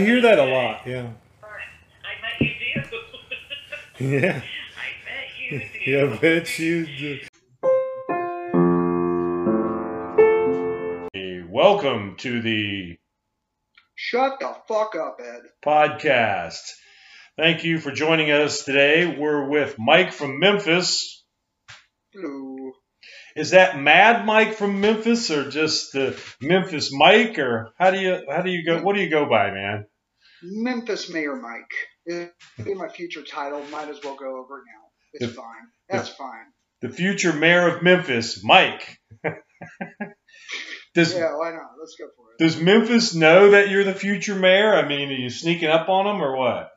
I hear that a lot. Yeah. I bet you do. Yeah. I bet you do. Yeah. I bet you do. Hey, Welcome to the Shut the fuck up, Ed. podcast. Thank you for joining us today. We're with Mike from Memphis. Hello. Is that Mad Mike from Memphis or just the Memphis Mike or how do you how do you go what do you go by, man? Memphis Mayor Mike. It'd be my future title. Might as well go over it now. It's The- fine. That's fine. The future mayor of Memphis, Mike. does Yeah, why not? Let's go for it. does Memphis know that you're the future mayor? I mean, are you sneaking up on them or what?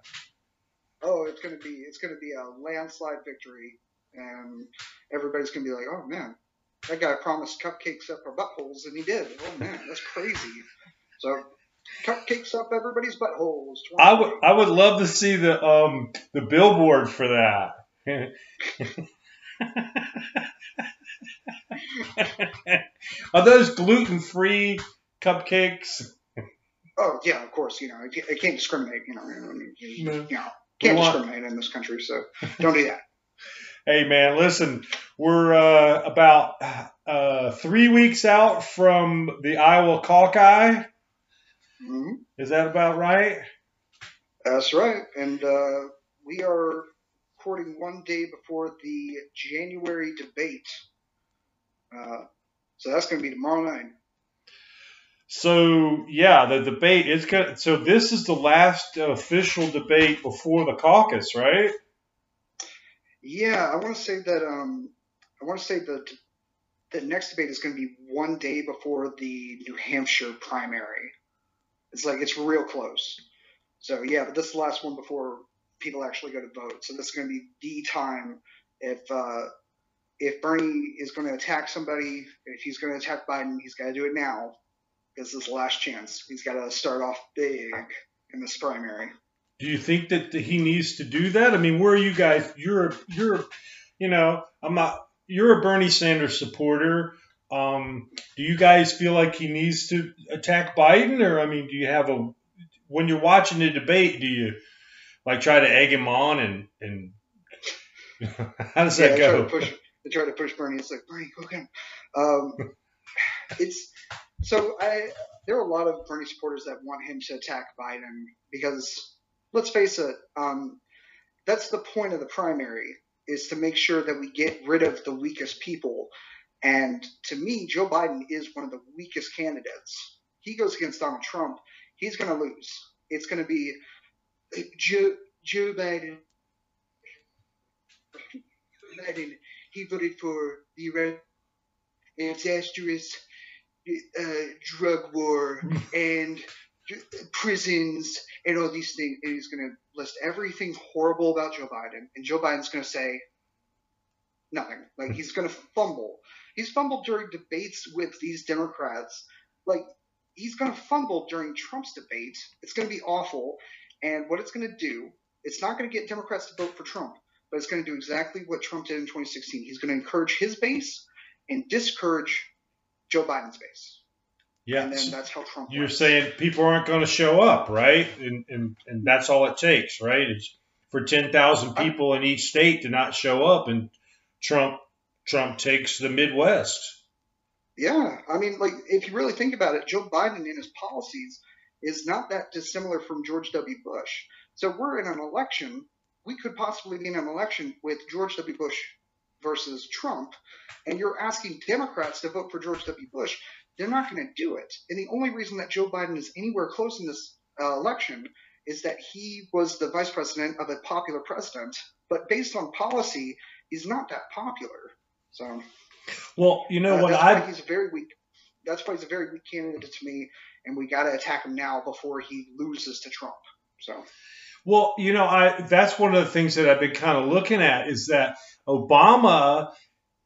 Oh, it's gonna be it's gonna be a landslide victory, and everybody's gonna be like, oh man, that guy promised cupcakes up our buttholes, and he did. Oh man, that's crazy. So, cupcakes up everybody's buttholes. I would I would love to see the um the billboard for that. Are those gluten free cupcakes? Oh yeah, of course. You know, I can't, discriminate. You know, I mean, you, you know, can't discriminate in this country. So don't do that. Hey man, listen, we're uh, about uh, three weeks out from the Iowa caucus. hmm Is that about right? That's right. And uh, we are recording one day before the January debate. Uh, so that's going to be tomorrow night. So yeah, the debate is going. So this is the last official debate before the caucus, right? Yeah, I want to say that. Um, I want to say that the next debate is going to be one day before the New Hampshire primary. It's like it's real close. So yeah, but this is the last one before people actually go to vote. So this is going to be the time if uh, if Bernie is going to attack somebody, if he's going to attack Biden, he's got to do it now because this is the last chance. He's got to start off big in this primary. Do you think that he needs to do that? I mean, where are you guys? You're you're, you know, I'm not. You're a Bernie Sanders supporter. Um, do you guys feel like he needs to attack Biden, or I mean, do you have a when you're watching the debate, do you like try to egg him on and and how does Yeah, that they try to go? push. They try to push Bernie. It's like Bernie, go get him. Um, it's so I. There are a lot of Bernie supporters that want him to attack Biden because let's face it, um, that's the point of the primary is to make sure that we get rid of the weakest people. And to me, Joe Biden is one of the weakest candidates. He goes against Donald Trump, he's going to lose. It's going to be Joe, Joe Biden. Biden he voted for the disastrous uh, drug war and prisons and all these things. And he's going to list everything horrible about Joe Biden. And Joe Biden's going to say nothing. Like, he's going to fumble. He's fumbled during debates with these Democrats. Like, he's going to fumble during Trump's debate. It's going to be awful. And what it's going to do, it's not going to get Democrats to vote for Trump but it's going to do exactly what Trump did in 2016. He's going to encourage his base and discourage Joe Biden's base. Yeah, And then that's how Trump you're saying people aren't going to show up, right? And, and and that's all it takes, right? It's for ten thousand people in each state to not show up, and Trump Trump takes the Midwest. Yeah, I mean, like if you really think about it, Joe Biden and his policies is not that dissimilar from George W. Bush. So we're in an election. We could possibly be in an election with George W. Bush versus Trump, and you're asking Democrats to vote for George W. Bush. They're not going to do it. And the only reason that Joe Biden is anywhere close in this uh, election is that he was the vice president of a popular president, but based on policy, he's not that popular. So. Well, you know Uh, what I he's a very weak. That's why he's a very weak candidate to me, and we got to attack him now before he loses to Trump. So Well, you know, I that's one of the things that I've been kind of looking at is that Obama,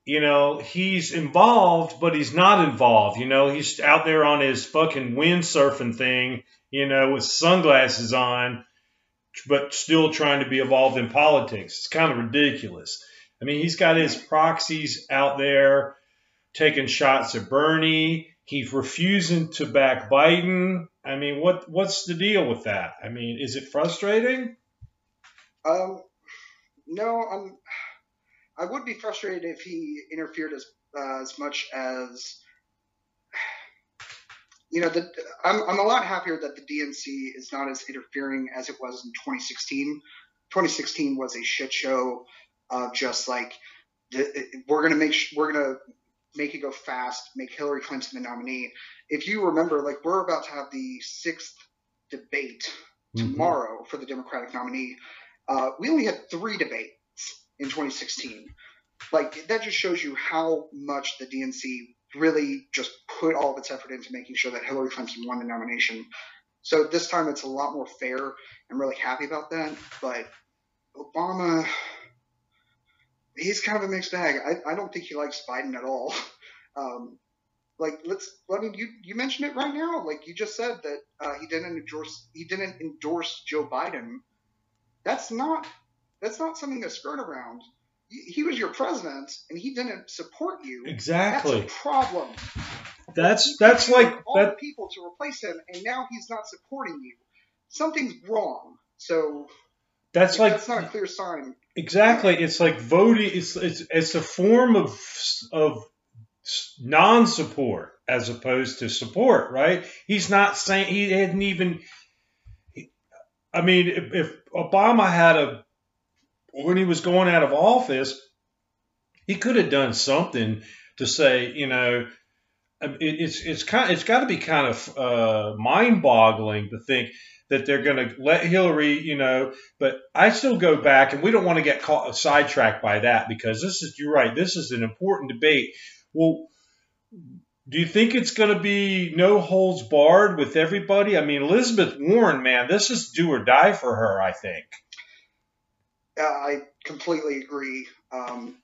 you know, he's involved, but he's not involved. You know, he's out there on his fucking windsurfing thing, you know, with sunglasses on, but still trying to be involved in politics. It's kind of ridiculous. I mean, he's got his proxies out there taking shots at Bernie. He's refusing to back Biden. I mean, what what's the deal with that? I mean, is it frustrating? Um, no, I'm. I would be frustrated if he interfered as uh, as much as. You know, the, I'm I'm a lot happier that the DNC is not as interfering as it was in 2016. 2016 was a shit show of just like the, we're gonna make we're gonna make it go fast, make Hillary Clinton the nominee. If you remember, like we're about to have the sixth debate Mhm. tomorrow for the Democratic nominee. Uh, we only had three debates in 2016. Like that just shows you how much the DNC really just put all of its effort into making sure that Hillary Clinton won the nomination. So this time it's a lot more fair. I'm really happy about that. But Obama, he's kind of a mixed bag. I, I don't think he likes Biden at all. Um, like let's I mean you you mentioned it right now. Like you just said that uh, he didn't endorse he didn't endorse Joe Biden. That's not that's not something to skirt around. He was your president and he didn't support you. Exactly. That's a problem. That's that's like all that. the people to replace him, and now he's not supporting you. Something's wrong. So That's like that's not a clear sign. exactly. It's like voting. It's it's it's a form of of non-support as opposed to support, right? He's not saying he hadn't even. I mean, if, if Obama had a when he was going out of office, he could have done something to say, you know, it, it's it's kind it's got to be kind of uh, mind-boggling to think that they're going to let Hillary, you know. But I still go back, and we don't want to get caught sidetracked by that because this is you're right. This is an important debate. Well, do you think it's going to be no holds barred with everybody? I mean, Elizabeth Warren, man, this is do or die for her. I think. I completely agree. Um,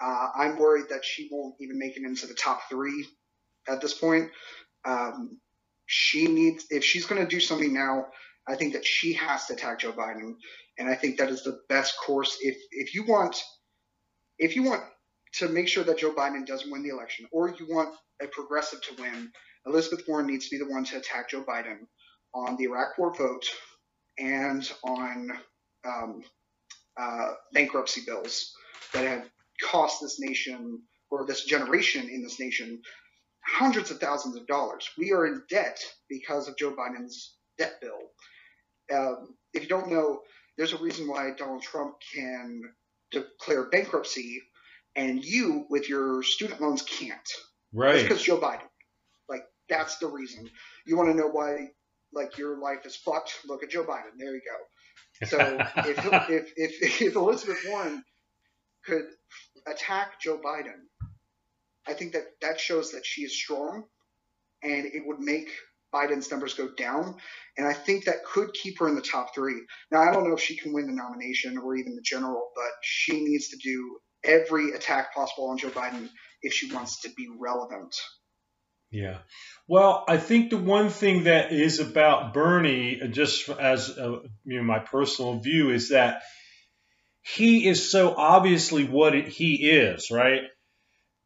uh, I'm worried that she won't even make it into the top three at this point. Um, she needs, if she's going to do something now, I think that she has to attack Joe Biden, and I think that is the best course. If if you want, if you want to make sure that Joe Biden doesn't win the election, or you want a progressive to win, Elizabeth Warren needs to be the one to attack Joe Biden on the Iraq War vote and on um, uh, bankruptcy bills that have cost this nation or this generation in this nation hundreds of thousands of dollars. We are in debt because of Joe Biden's debt bill. Um, if you don't know, there's a reason why Donald Trump can declare bankruptcy and you, with your student loans, can't. It's Right. because Joe Biden. Like that's the reason. You want to know why? Like your life is fucked. Look at Joe Biden. There you go. So if, if if if Elizabeth Warren could attack Joe Biden, I think that that shows that she is strong, and it would make Biden's numbers go down. And I think that could keep her in the top three. Now I don't know if she can win the nomination or even the general, but she needs to do every attack possible on Joe Biden if she wants to be relevant. Yeah. Well, I think the one thing that is about Bernie, just as a, you know, my personal view, is that he is so obviously what it, he is, right?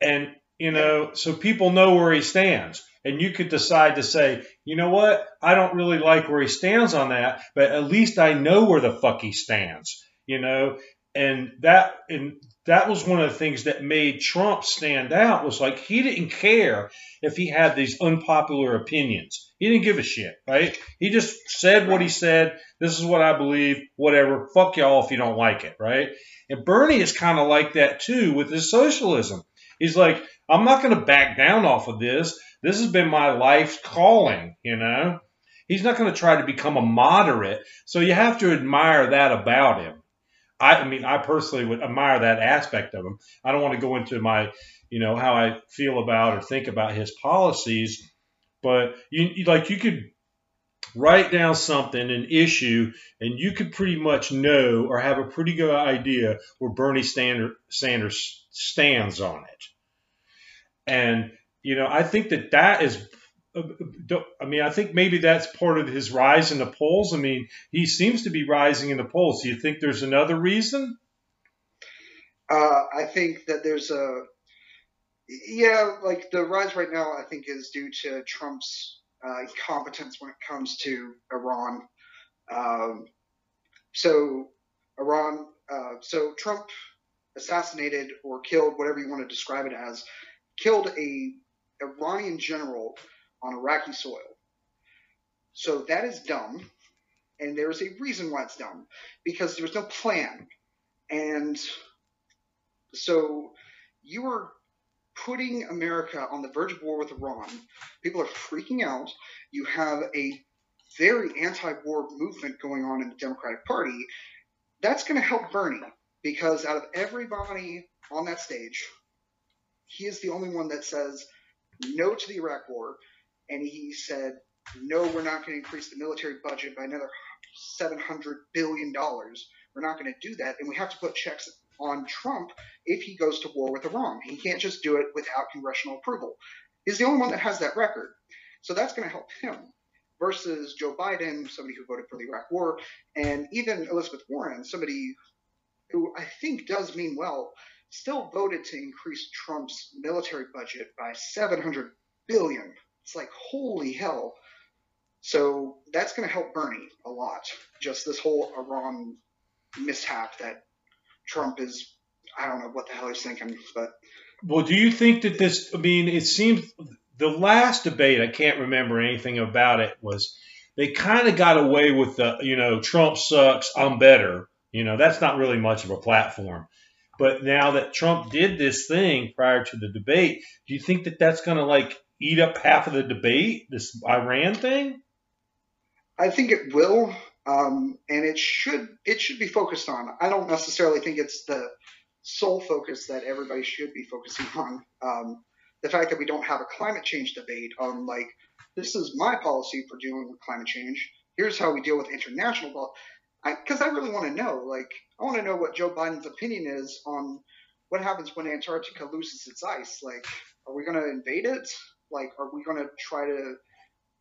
And you know, so people know where he stands, and you could decide to say, you know what, I don't really like where he stands on that, but at least I know where the fuck he stands, you know, and that and that was one of the things that made Trump stand out was like he didn't care if he had these unpopular opinions. He didn't give a shit, right? He just said what he said. This is what I believe. Whatever. Fuck y'all if you don't like it, right? And Bernie is kind of like that too with his socialism. He's like, I'm not going to back down off of this. This has been my life's calling, you know? He's not going to try to become a moderate. So you have to admire that about him. I, I mean, I personally would admire that aspect of him. I don't want to go into my, you know, how I feel about or think about his policies, but you you- like you could write down something, an issue, and you could pretty much know or have a pretty good idea where Bernie Sanders stands on it. And you know, I think that that is. I mean, I think maybe that's part of his rise in the polls. I mean, he seems to be rising in the polls. Do you think there's another reason? Uh, I think that there's a Yeah, like the rise right now, I think, is due to Trump's uh, incompetence when it comes to Iran. Um, so Iran, uh, so Trump assassinated or killed, whatever you want to describe it as, killed a Iranian general on Iraqi soil. So that is dumb, and there is a reason why it's dumb because there was no plan, and so you were putting America on the verge of war with Iran. People are freaking out. You have a very anti-war movement going on in the Democratic Party. That's going to help Bernie because out of everybody on that stage, he is the only one that says no to the Iraq War, and he said no, we're not going to increase the military budget by another 700 billion dollars. We're not going to do that, and we have to put checks on Trump if he goes to war with Iran. He can't just do it without congressional approval. He's the only one that has that record. So that's going to help him versus Joe Biden, somebody who voted for the Iraq War, and even Elizabeth Warren, somebody who I think does mean well, still voted to increase Trump's military budget by 700 billion. It's like holy hell. So that's going to help Bernie a lot. Just this whole Iran mishap that Trump is, I don't know what the hell he's thinking, but. Well, do you think that this, I mean, it seems the last debate, I can't remember anything about it, was they kind of got away with the, you know, Trump sucks, I'm better. You know, that's not really much of a platform. But now that Trump did this thing prior to the debate, do you think that that's going to like eat up half of the debate, this Iran thing? I think it will um, and it should it should be focused on. I don't necessarily think it's the sole focus that everybody should be focusing on. Um, the fact that we don't have a climate change debate on like this is my policy for dealing with climate change. Here's how we deal with international law. Because I, I really want to know, like, I want to know what Joe Biden's opinion is on what happens when Antarctica loses its ice. Like, are we going to invade it? Like, are we going to try to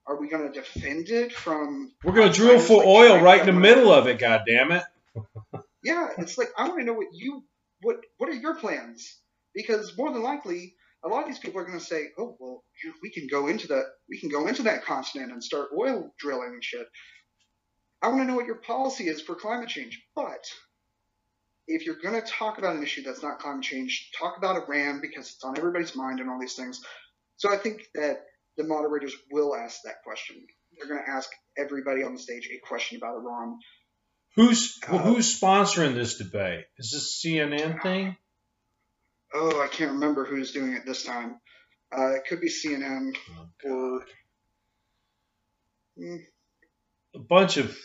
are we going to defend it from? We're going to drill for like oil right in the middle of it. God damn it! yeah, it's like I want to know what you what what are your plans? Because more than likely, a lot of these people are going to say, "Oh, well, we can go into that we can go into that continent and start oil drilling and shit." I want to know what your policy is for climate change. But if you're going to talk about an issue that's not climate change, talk about Iran because it's on everybody's mind and all these things. So I think that the moderators will ask that question. They're going to ask everybody on the stage a question about Iran. Who's uh, who's sponsoring this debate? Is this CNN thing? Oh, I can't remember who's doing it this time. Uh, it could be CNN oh, or hmm. a bunch of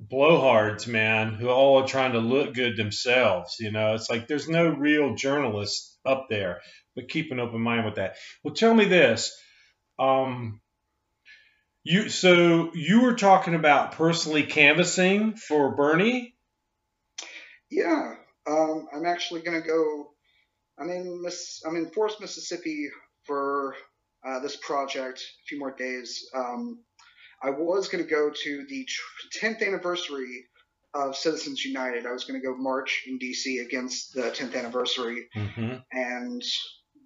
blowhards, man, who all are trying to look good themselves. You know, it's like there's no real journalists up there. But keep an open mind with that. Well, tell me this um, you so you were talking about personally canvassing for Bernie. Yeah, um, I'm actually going to go. I'm in Miss. I'm in Forest, Mississippi for uh, this project. A few more days. Um, I was going to go to the 10th anniversary of Citizens United. I was going to go march in D.C. against the 10th anniversary, mm-hmm. and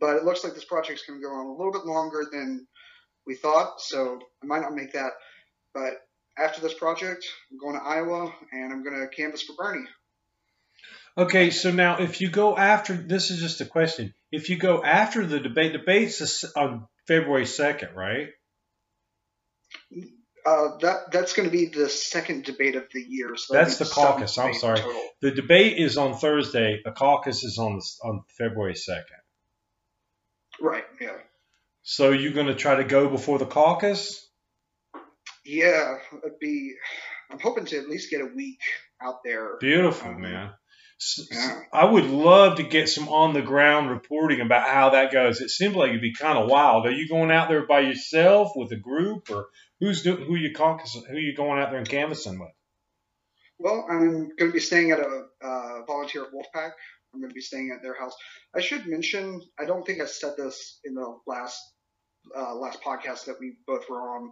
but it looks like this project's going to go on a little bit longer than we thought. So I might not make that. But after this project, I'm going to Iowa and I'm going to canvass for Bernie. Okay, so now if you go after, this is just a question. If you go after the debate, debate's on February 2nd, right? Uh, that that's going to be the second debate of the year. So that's the caucus. I'm sorry. Total. The debate is on Thursday. The caucus is on the, on February 2nd. Right. Yeah. So you're going to try to go before the caucus? Yeah, it'd be. I'm hoping to at least get a week out there. Beautiful, um, man. Yeah. I would love to get some on the ground reporting about how that goes. It seems like it'd be kind of wild. Are you going out there by yourself with a group, or who's do, who you caucus, who you going out there and canvassing with? Well, I'm going to be staying at a uh, volunteer at Wolf-PAC. I'm going to be staying at their house. I should mention, I don't think I said this in the last uh, last podcast that we both were on,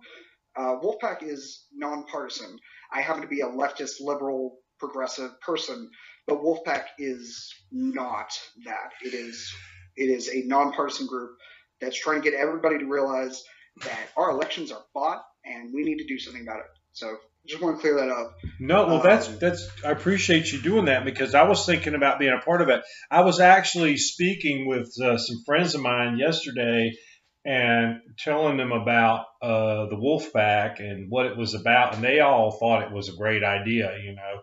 uh, Wolf-PAC is nonpartisan. I happen to be a leftist, liberal, progressive person, but Wolf-PAC is not that. It is It is a nonpartisan group that's trying to get everybody to realize that our elections are bought and we need to do something about it. So just want to clear that up. No, well, that's that's. I appreciate you doing that because I was thinking about being a part of it. I was actually speaking with uh, some friends of mine yesterday and telling them about uh, the Wolf-PAC and what it was about, and they all thought it was a great idea. You know,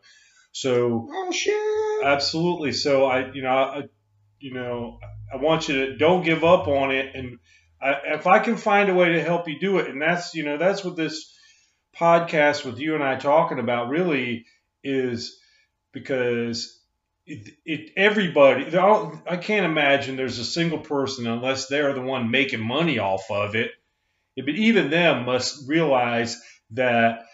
so Oh shit! absolutely. So I, you know, I, you know, I want you to don't give up on it, and I, if I can find a way to help you do it, and that's you know that's what this podcast with you and I talking about really is because it, it everybody all- I can't imagine there's a single person unless they're the one making money off of it. But even them must realize that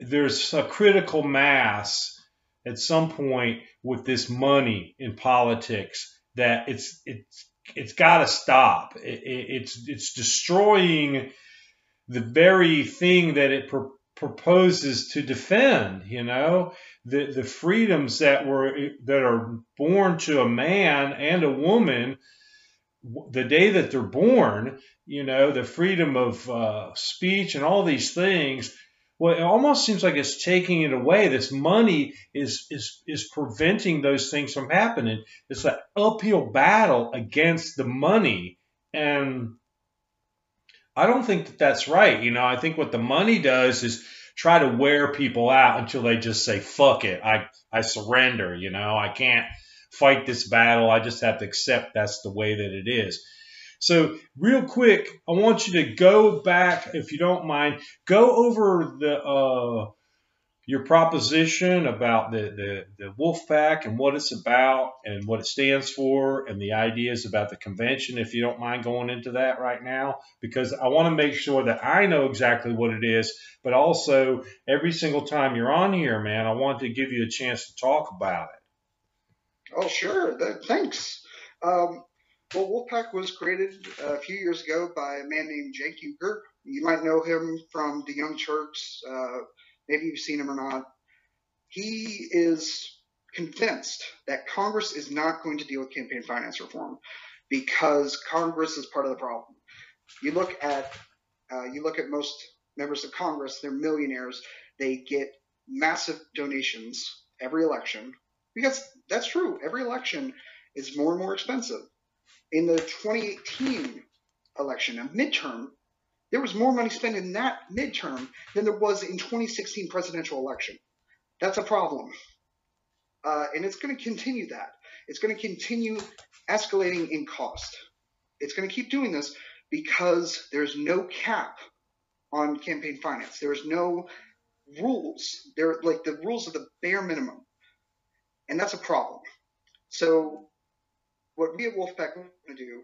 there's a critical mass at some point with this money in politics that it's it's it's got to stop. It, it, it's it's destroying the very thing that it pro- proposes to defend. You know, the the freedoms that were that are born to a man and a woman the day that they're born. You know, the freedom of uh, speech and all these things. Well, it almost seems like it's taking it away. This money is is is preventing those things from happening. It's an uphill battle against the money, and I don't think that that's right. You know, I think what the money does is try to wear people out until they just say fuck it, I I surrender. You know, I can't fight this battle. I just have to accept that's the way that it is. So, real quick, I want you to go back, if you don't mind, go over the uh, your proposition about the, the, the Wolf-PAC and what it's about and what it stands for and the ideas about the convention, if you don't mind going into that right now, because I want to make sure that I know exactly what it is, but also every single time you're on here, man, I want to give you a chance to talk about it. Oh sure. Thanks. Um, well, Wolf-PAC was created a few years ago by a man named Cenk Uygur. You might know him from the Young Turks. Uh, maybe you've seen him or not. He is convinced that Congress is not going to deal with campaign finance reform because Congress is part of the problem. You look at uh, you look at most members of Congress; they're millionaires. They get massive donations every election because that's true. Every election is more and more expensive. In the 2018 election, a midterm, there was more money spent in that midterm than there was in 2016 presidential election. That's a problem. Uh, and it's going to continue that. It's going to continue escalating in cost. It's going to keep doing this because there's no cap on campaign finance. There's no rules. They're like the rules are the bare minimum. And that's a problem. So what we at Wolf-PAC want to do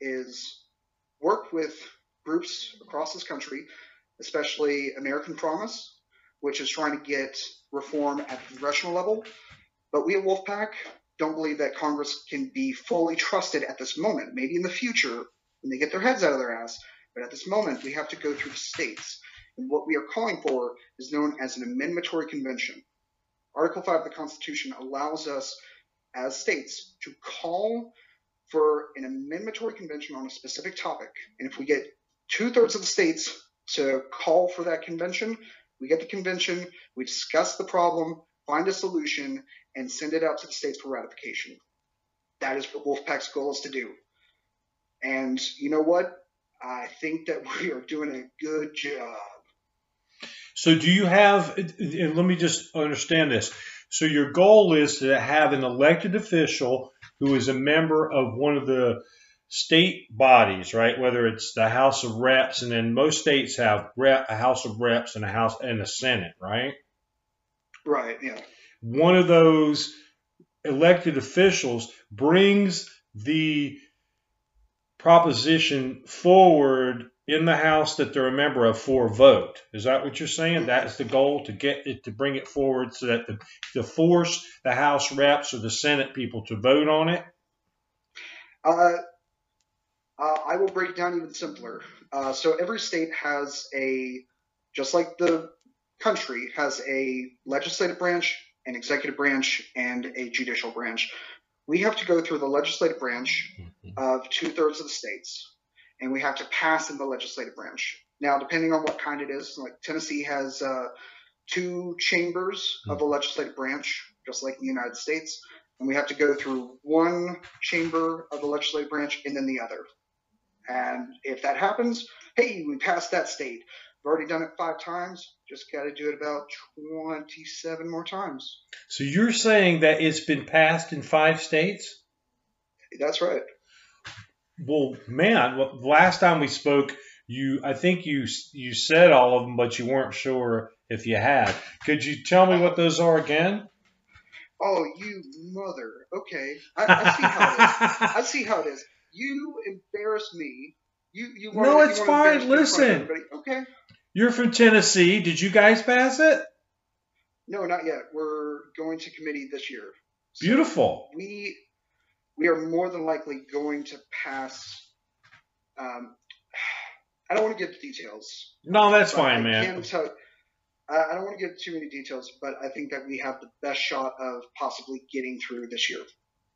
is work with groups across this country, especially American Promise, which is trying to get reform at the congressional level. But we at Wolf-PAC don't believe that Congress can be fully trusted at this moment. Maybe in the future, when they get their heads out of their ass. But at this moment, we have to go through the states. And what we are calling for is known as an amendatory convention. Article 5 of the Constitution allows us as states to call for an amendatory convention on a specific topic. And if we get two thirds of the states to call for that convention, we get the convention, we discuss the problem, find a solution, and send it out to the states for ratification. That is what Wolf-PAC's goal is to do. And you know what? I think that we are doing a good job. So do you have, and let me just understand this. So your goal is to have an elected official who is a member of one of the state bodies, right? Whether it's the House of Reps, and then most states have rep, a House of Reps and a House and a Senate, right? Right, yeah. One of those elected officials brings the proposition forward in the House that they're a member of for a vote. Is that what you're saying? That's the goal to get it to bring it forward so that the, to force the House reps or the Senate people to vote on it. Uh, uh, I will break it down even simpler. Uh, so every state has a, just like the country, has a legislative branch, an executive branch, and a judicial branch. We have to go through the legislative branch of two thirds of the states, and we have to pass in the legislative branch. Now, depending on what kind it is, like Tennessee has uh, two chambers of the legislative branch, just like the United States, and we have to go through one chamber of the legislative branch and then the other. And if that happens, hey, we passed that state. We've already done it five times. Just got to do it about 27 more times. So you're saying that it's been passed in five states? That's right. Well, man, well, last time we spoke, you I think you you said all of them, but you weren't sure if you had. Could you tell me what those are again? Oh, you mother. Okay, I, I see how it is. I see how it is. You embarrass me. You you. No, it's you fine. embarrass me in front of Listen. Okay. You're from Tennessee. Did you guys pass it? No, not yet. We're going to committee this year. So Beautiful. we we are more than likely going to pass. Um, I don't want to the details. No, that's fine, I man. Can tell, I I don't want to give too many details, but I think that we have the best shot of possibly getting through this year.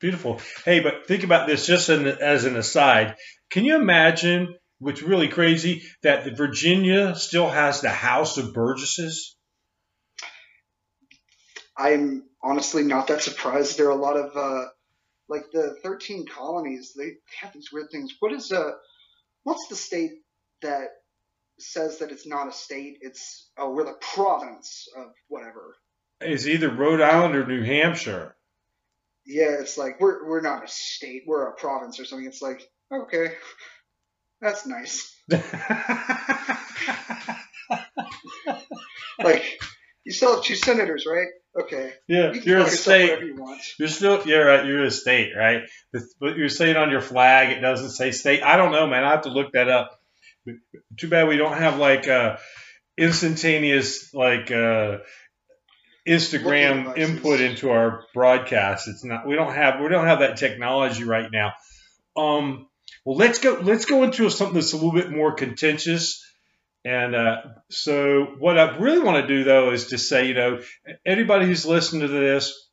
Beautiful. Hey, but think about this just an, as an aside. Can you imagine what's really crazy that the Virginia still has the House of Burgesses? I'm honestly not that surprised. There are a lot of uh, like the 13 colonies. They have these weird things. What is uh, what's the state that says that it's not a state? It's oh, we're the province of whatever. It's either Rhode Island or New Hampshire. Yeah, it's like we're we're not a state. We're a province or something. It's like okay, that's nice. Like you still have two senators, right? Okay, yeah, you you're call a state. you. You're still, yeah, right. You're a state, right? But you're saying on your flag, it doesn't say state. I don't know, man. I have to look that up. Too bad we don't have like uh, instantaneous like uh, Instagram input into our broadcast. It's not. We don't have. We don't have that technology right now. Um. Well, let's go. Let's go into something that's a little bit more contentious. And uh, so, what I really want to do, though, is to say, you know, anybody who's listening to this,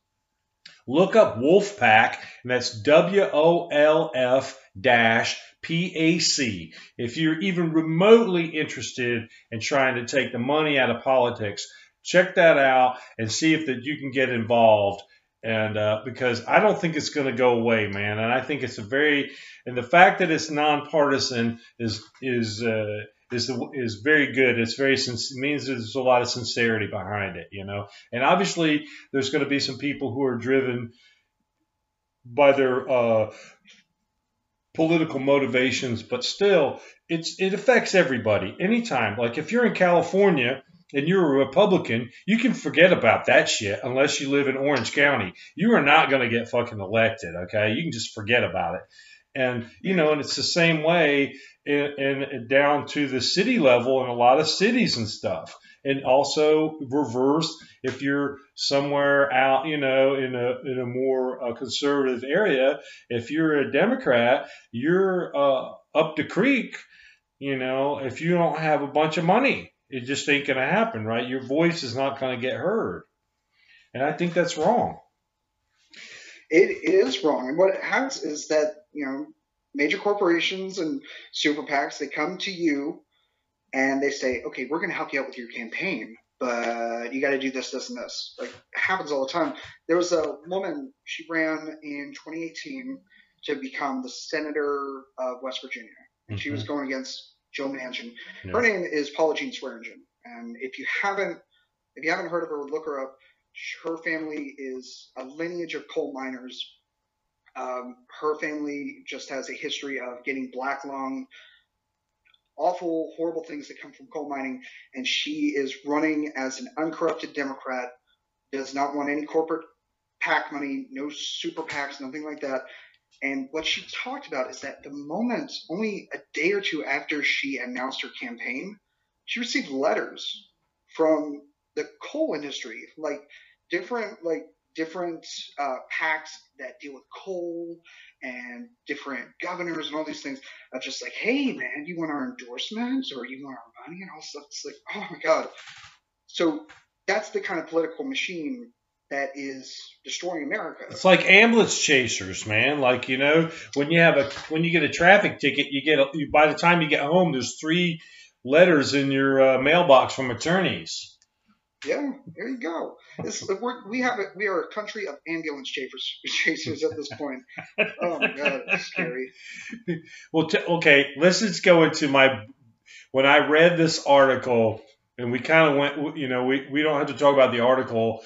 look up Wolf-PAC, and that's W O L F dash P A C. If you're even remotely interested in trying to take the money out of politics, check that out and see if that you can get involved. And uh, because I don't think it's going to go away, man, and I think it's a very and the fact that it's nonpartisan is is uh, is the, is very good. It's very means there's a lot of sincerity behind it, you know. And obviously, there's going to be some people who are driven by their uh, political motivations, but still, it's it affects everybody. Anytime, like if you're in California and you're a Republican, you can forget about that shit unless you live in Orange County. You are not going to get fucking elected, okay? You can just forget about it. And you know, and it's the same way in, in down to the city level in a lot of cities and stuff. And also reverse if you're somewhere out, you know, in a in a more uh, conservative area. If you're a Democrat, you're uh, up the creek. You know, if you don't have a bunch of money, it just ain't gonna happen, right? Your voice is not gonna get heard, and I think that's wrong. It, it is wrong. And what it has is that, you know, major corporations and super PACs, they come to you and they say, okay, we're going to help you out with your campaign, but you got to do this, this, and this. Like, it happens all the time. There was a woman, she ran in 2018 to become the senator of West Virginia. And she was mm-hmm. going against Joe Manchin. Her name is Paula Jean Swearengin. And if you haven't, if you haven't heard of her, look her up her family is a lineage of coal miners. Um, her family just has a history of getting black lung, awful, horrible things that come from coal mining, and she is running as an uncorrupted Democrat. Does not want any corporate PAC money, no super PACs, nothing like that. And what she talked about is that the moment, only a day or two after she announced her campaign, she received letters from the coal industry, like different like different uh, PACs that deal with coal and different governors and all these things. Are just like, hey man, you want our endorsements or you want our money and all stuff. It's like, oh my god. So that's the kind of political machine that is destroying America. It's like ambulance chasers, man. Like you know, when you have a when you get a traffic ticket, you get a, you, by the time you get home, there's three letters in your uh, mailbox from attorneys. Yeah, there you go. This, we're, we have a, we are a country of ambulance chasers, chasers at this point. Oh my god, it's scary. Well, t- okay, let's just go into my when I read this article, and we kind of went, you know, we we don't have to talk about the article.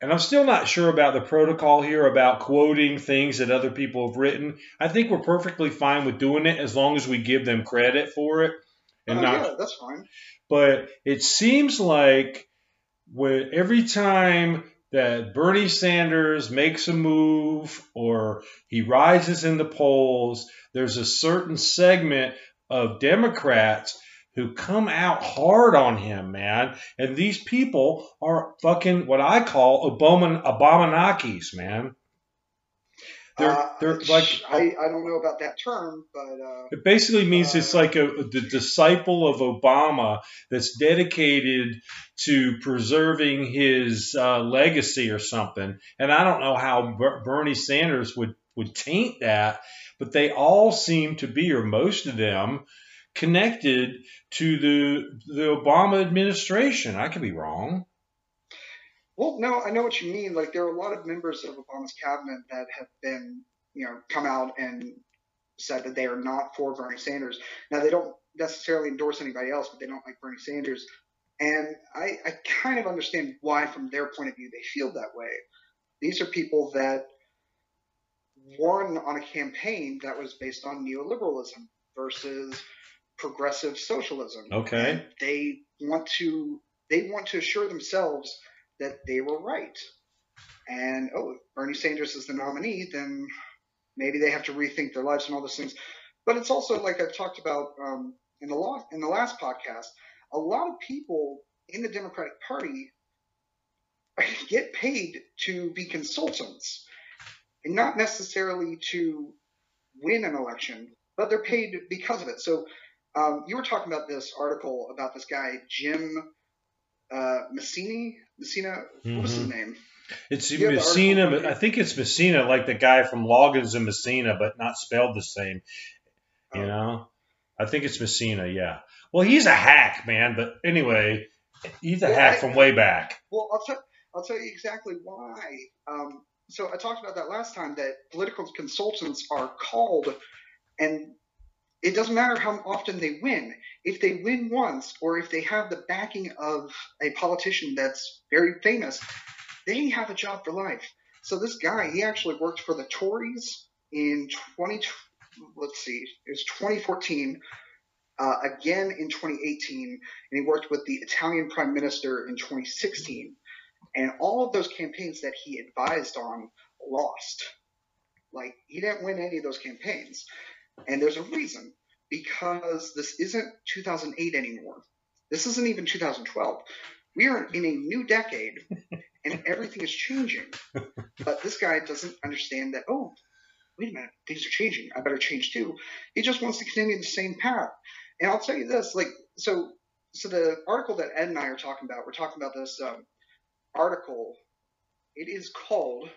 And I'm still not sure about the protocol here about quoting things that other people have written. I think we're perfectly fine with doing it as long as we give them credit for it and Oh, not yeah, that's fine. but it seems like when every time that Bernie Sanders makes a move or he rises in the polls, there's a certain segment of Democrats who come out hard on him, man. And these people are fucking what I call abomin abominakis, man. They're Uh, they're like I, I don't know about that term, but uh, it basically means Uh, it's like a the disciple of Obama that's dedicated to preserving his uh, legacy or something. And I don't know how Ber- Bernie Sanders would would taint that, but they all seem to be, or most of them, connected to the the Obama administration. I could be wrong. well, no, I know what you mean. Like there are a lot of members of Obama's cabinet that have been, you know, come out and said that they are not for Bernie Sanders. Now they don't necessarily endorse anybody else, but they don't like Bernie Sanders. And I, I kind of understand why, from their point of view, they feel that way. These are people that won on a campaign that was based on neoliberalism versus progressive socialism. Okay. And they want to they want to assure themselves that they were right. And oh, Bernie Sanders is the nominee, then maybe they have to rethink their lives and all those things. But it's also like I've talked about um, in the law, in the last podcast. A lot of people in the Democratic Party get paid to be consultants, and not necessarily to win an election, but they're paid because of it. So um, you were talking about this article about this guy Jim uh, Messini. Messina, what was his Mhm. name? It's Messina. I think it's Messina, like the guy from Loggins and Messina, but not spelled the same. You Oh. know, I think it's Messina. Yeah. Well, he's a hack, man. But anyway, he's a Yeah, hack I- from way back. Well, I'll tell I'll tell you exactly why. Um, so I talked about that last time that political consultants are called, and it doesn't matter how often they win. If they win once, or if they have the backing of a politician that's very famous, they have a job for life. So this guy, he actually worked for the Tories in 20. Let's see, it was 2014. Uh, again in 2018, and he worked with the Italian Prime Minister in 2016. And all of those campaigns that he advised on lost. Like, he didn't win any of those campaigns. And there's a reason because this isn't 2008 anymore. This isn't even 2012. We are in a new decade and everything is changing. But this guy doesn't understand that, oh, wait a minute, things are changing. I better change too. He just wants to continue the same path. And I'll tell you this, like, so, so the article that Ed and I are talking about, we're talking about this um, article. It is called.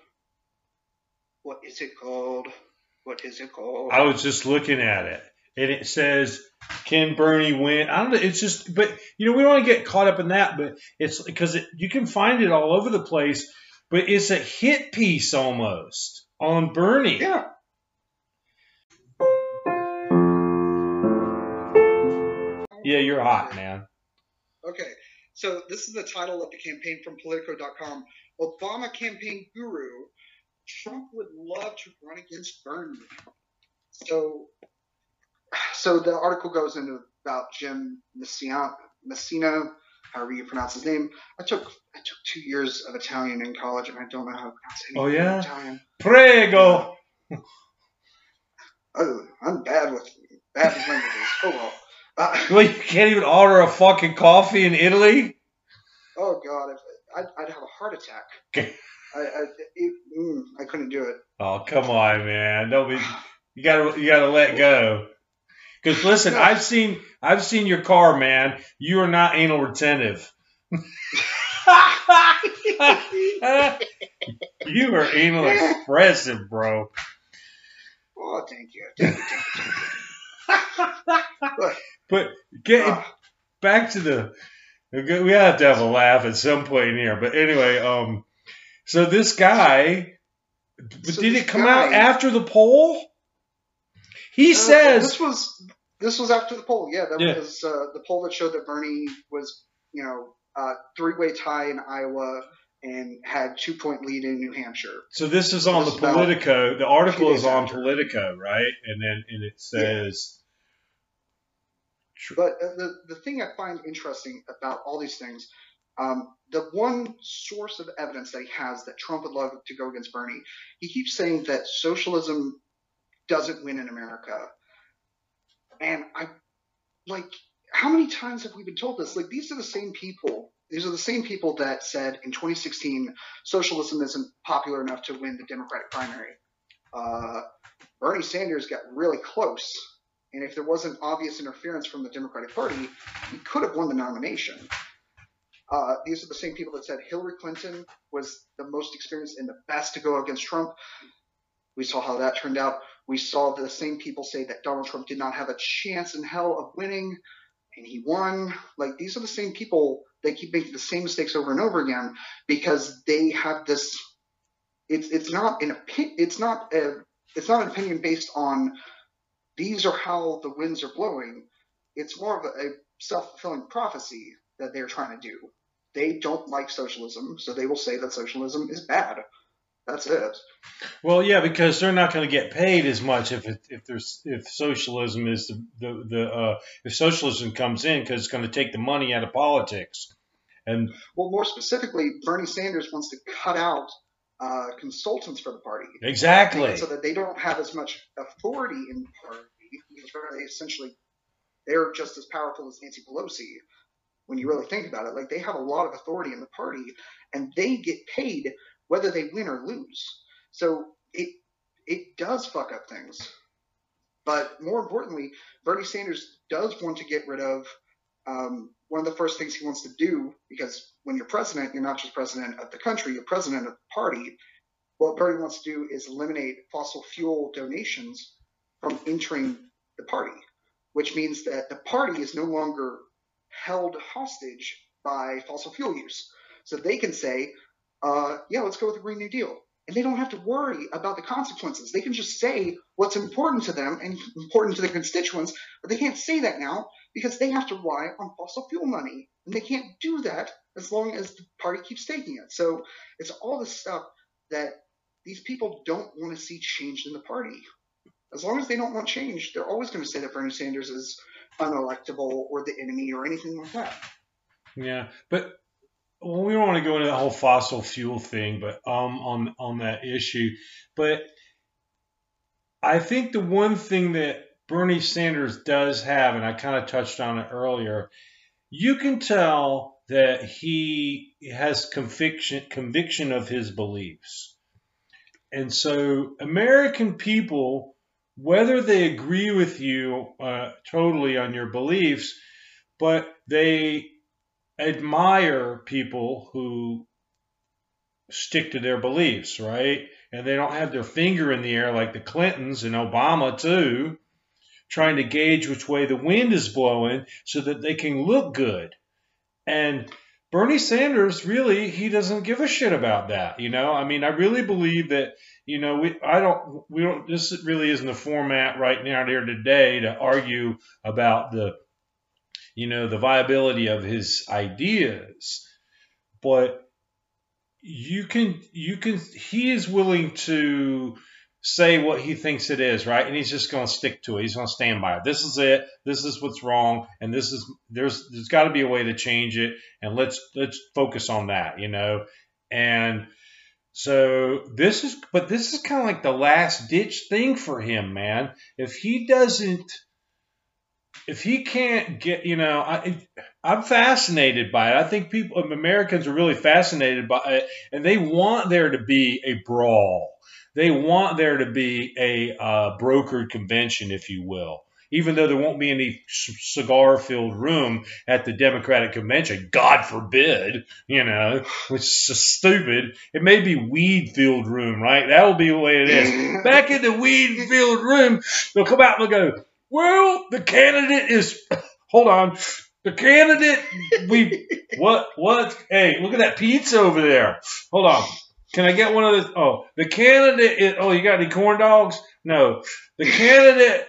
What is it called? What is it called? I was just looking at it, and it says, "Can Bernie win?" I don't know. It's just, but you know, we don't want to get caught up in that. But it's because it, you can find it all over the place. But it's a hit piece almost on Bernie. yeah. Yeah, you're hot, man. Okay, so this is the title of the campaign from Politico.com. Obama campaign guru, Trump would love to run against Bernie. So, so the article goes into about Jim Messina, Messina, however you pronounce his name. I took I took two years of Italian in college, and I don't know how to pronounce anything Oh, yeah? in Italian. Prego. Oh, I'm bad with bad with languages. Oh well. Uh, Well, you can't even order a fucking coffee in Italy. oh God, if, I'd, I'd have a heart attack. I I, it, mm, I couldn't do it. Oh, come on, man. Don't be. You gotta, you gotta let go. Because listen, I've seen, I've seen your car, man. You are not anal retentive. you are anal expressive, bro. Oh, thank you. Thank you, thank you, thank you. But get Ah, back to the we have to have a laugh at some point in here. But anyway, um, so this guy, So did it come out after the poll? He uh, says this was this was after the poll. Yeah, that Yeah. was uh, the poll that showed that Bernie was, you know, uh, three-way tie in Iowa and had two-point lead in New Hampshire. so. This is on This the Politico. The article is on after. Politico, right? And then and it says. But uh, the the thing I find interesting about all these things, um, the one source of evidence that he has that Trump would love to go against Bernie, he keeps saying that socialism doesn't win in America. And I like how many times have we been told this? Like these are the same people. These are the same people that said in 2016 socialism isn't popular enough to win the Democratic primary. Uh, Bernie Sanders got really close, and if there wasn't obvious interference from the Democratic Party, he could have won the nomination. Uh, these are the same people that said Hillary Clinton was the most experienced and the best to go against Trump. We saw how that turned out. We saw the same people say that Donald Trump did not have a chance in hell of winning, and he won. Like these are the same people that keep making the same mistakes over and over again because they have this. It's it's not an opinion. It's not a. It's not an opinion based on these are how the winds are blowing. It's more of a, a self fulfilling prophecy that they're trying to do. They don't like socialism, so they will say that socialism is bad. That's it. Well, yeah, because they're not going to get paid as much if it, if there's if socialism is the the, the uh, if socialism comes in because it's going to take the money out of politics, and Well, more specifically, Bernie Sanders wants to cut out uh, consultants for the party. exactly. so that they don't have as much authority in the party because they essentially they're just as powerful as Nancy Pelosi when you really think about it. Like they have a lot of authority in the party and they get paid whether they win or lose. So it it does fuck up things. But more importantly, Bernie Sanders does want to get rid of um, one of the first things he wants to do because when you're president, you're not just president of the country, you're president of the party what Bernie wants to do is eliminate fossil fuel donations from entering the party, which means that the party is no longer held hostage by fossil fuel use. So they can say, uh, yeah, let's go with the Green New Deal. And they don't have to worry about the consequences. They can just say what's important to them and important to their constituents, but they can't say that now because they have to rely on fossil fuel money. And they can't do that as long as the party keeps taking it. So it's all this stuff that these people don't want to see changed in the party. As long as they don't want change, they're always going to say that Bernie Sanders is unelectable or the enemy or anything like that. Yeah, but we don't want to go into the whole fossil fuel thing, but um, on on that issue, but I think the one thing that Bernie Sanders does have, and I kind of touched on it earlier, you can tell that he has conviction conviction of his beliefs, and so American people, whether they agree with you uh, totally on your beliefs, but they admire people who stick to their beliefs, right? And they don't have their finger in the air like the Clintons and Obama, too, trying to gauge which way the wind is blowing so that they can look good. And Bernie Sanders really he doesn't give a shit about that, you know? I mean, I really believe that, you know, we I don't we don't this really isn't the format right now here today to argue about the you know, the viability of his ideas. But you can you can he is willing to say what he thinks it is, right? And he's just going to stick to it. He's going to stand by it. This is it. This is what's wrong, and this is there's there's got to be a way to change it, and let's let's focus on that, you know. And so this is, but this is kind of like the last ditch thing for him, man. If he doesn't, if he can't get, you know, I, I'm fascinated by it. I think people, Americans are really fascinated by it, and they want there to be a brawl. They want there to be a uh, brokered convention, if you will. even though there won't be any cigar filled room at the Democratic convention. God forbid, you know, which is just stupid. It may be weed filled room, right? That'll be the way it is. Back in the weed filled room, they'll come out and they'll go, well, the candidate is, hold on. The candidate, we, what, what? Hey, look at that pizza over there. Hold on. Can I get one of the? Oh, the candidate. Is, oh, you got any corn dogs? No. The candidate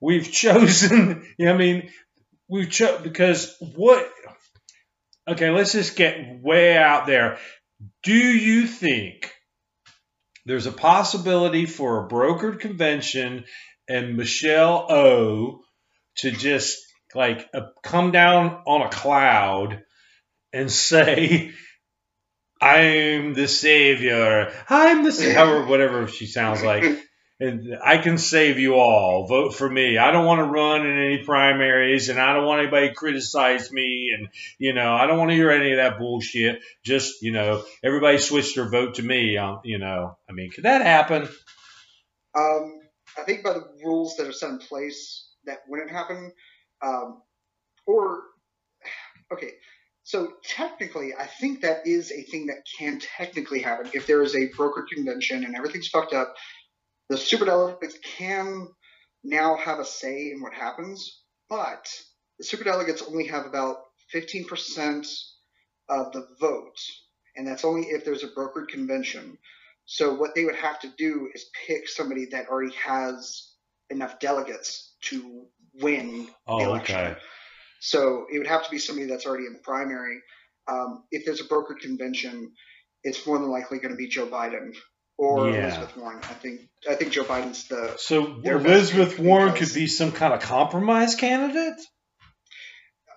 we've chosen. I mean, we've chosen because what? Okay, let's just get way out there. Do you think there's a possibility for a brokered convention and Michelle O to just like uh, come down on a cloud and say? I'm the savior. I'm the savior, whatever she sounds like. And I can save you all. Vote for me. I don't want to run in any primaries, and I don't want anybody to criticize me. And you know, I don't want to hear any of that bullshit. Just you know, everybody switch their vote to me. Um, you know, I mean, could that happen? Um, I think by the rules that are set in place, that wouldn't happen. Um, or okay, so technically, I think that is a thing that can technically happen. If there is a broker convention and everything's fucked up, the superdelegates can now have a say in what happens, but the superdelegates only have about 15% of the vote, and that's only if there's a brokered convention. So what they would have to do is pick somebody that already has enough delegates to win the Oh, election. okay. So it would have to be somebody that's already in the primary. Um, if there's a brokered convention, it's more than likely going to be Joe Biden or Yeah. Elizabeth Warren. I think I think Joe Biden's the So Elizabeth Warren could be some kind of compromise candidate.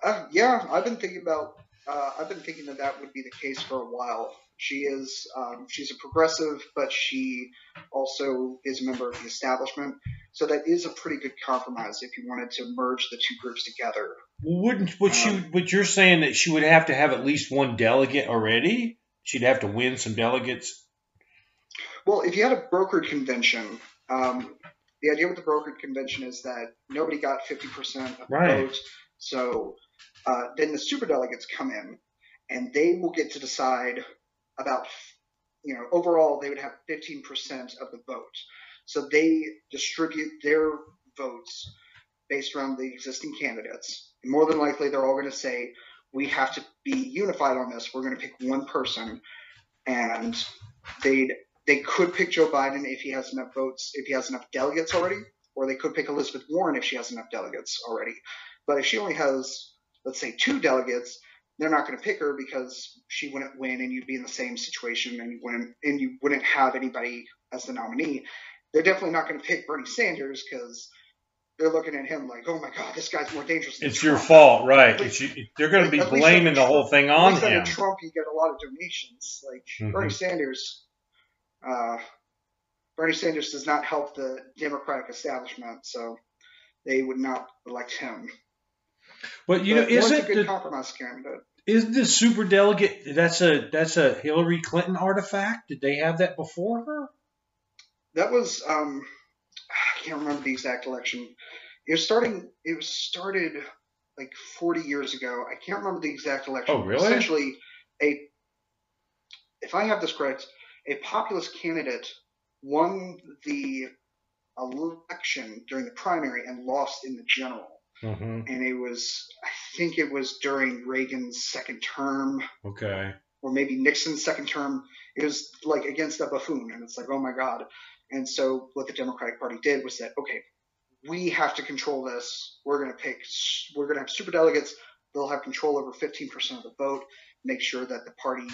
uh, yeah. I've been thinking about uh, I've been thinking that that would be the case for a while. She is um, she's a progressive, but she also is a member of the establishment. So that is a pretty good compromise if you wanted to merge the two groups together. Wouldn't what she what you're saying that she would have to have at least one delegate already? She'd have to win some delegates. Well, if you had a brokered convention, um, the idea with the brokered convention is that nobody got 50% of the Right. vote. So uh, then the superdelegates come in, and they will get to decide about, you know, overall they would have 15% of the vote. So they distribute their votes based around the existing candidates. And more than likely, they're all going to say, we have to be unified on this. We're going to pick one person. And they'd they could pick Joe Biden if he has enough votes, if he has enough delegates already, or they could pick Elizabeth Warren if she has enough delegates already. But if she only has, let's say, two delegates, they're not going to pick her because she wouldn't win, and you'd be in the same situation, and you wouldn't, and you wouldn't have anybody as the nominee. They're definitely not going to pick Bernie Sanders because they're looking at him like, oh my God, this guy's more dangerous. Than It's your fault, right? At you, they're going to be blaming the whole thing At on least under him. Trump, you get a lot of donations. Like Mhm. Bernie Sanders, uh, Bernie Sanders does not help the Democratic establishment, so they would not elect him. But you know, But Warren's isn't a good the compromise candidate? is the super delegate that's a that's a Hillary Clinton artifact? Did they have that before her? That was um, I can't remember the exact election. It was starting. It was started like 40 years ago. I can't remember the exact election. Oh, really? Essentially, a if I have this correct, a populist candidate won the election during the primary and lost in the general. Mm-hmm. And it was, I think it was during Reagan's second term, Okay. or maybe Nixon's second term. It was like against a buffoon, and it's like, oh my god. And so what the Democratic Party did was that, okay, we have to control this. We're going to pick, we're going to have super delegates. They'll have control over 15% of the vote. Make sure that the party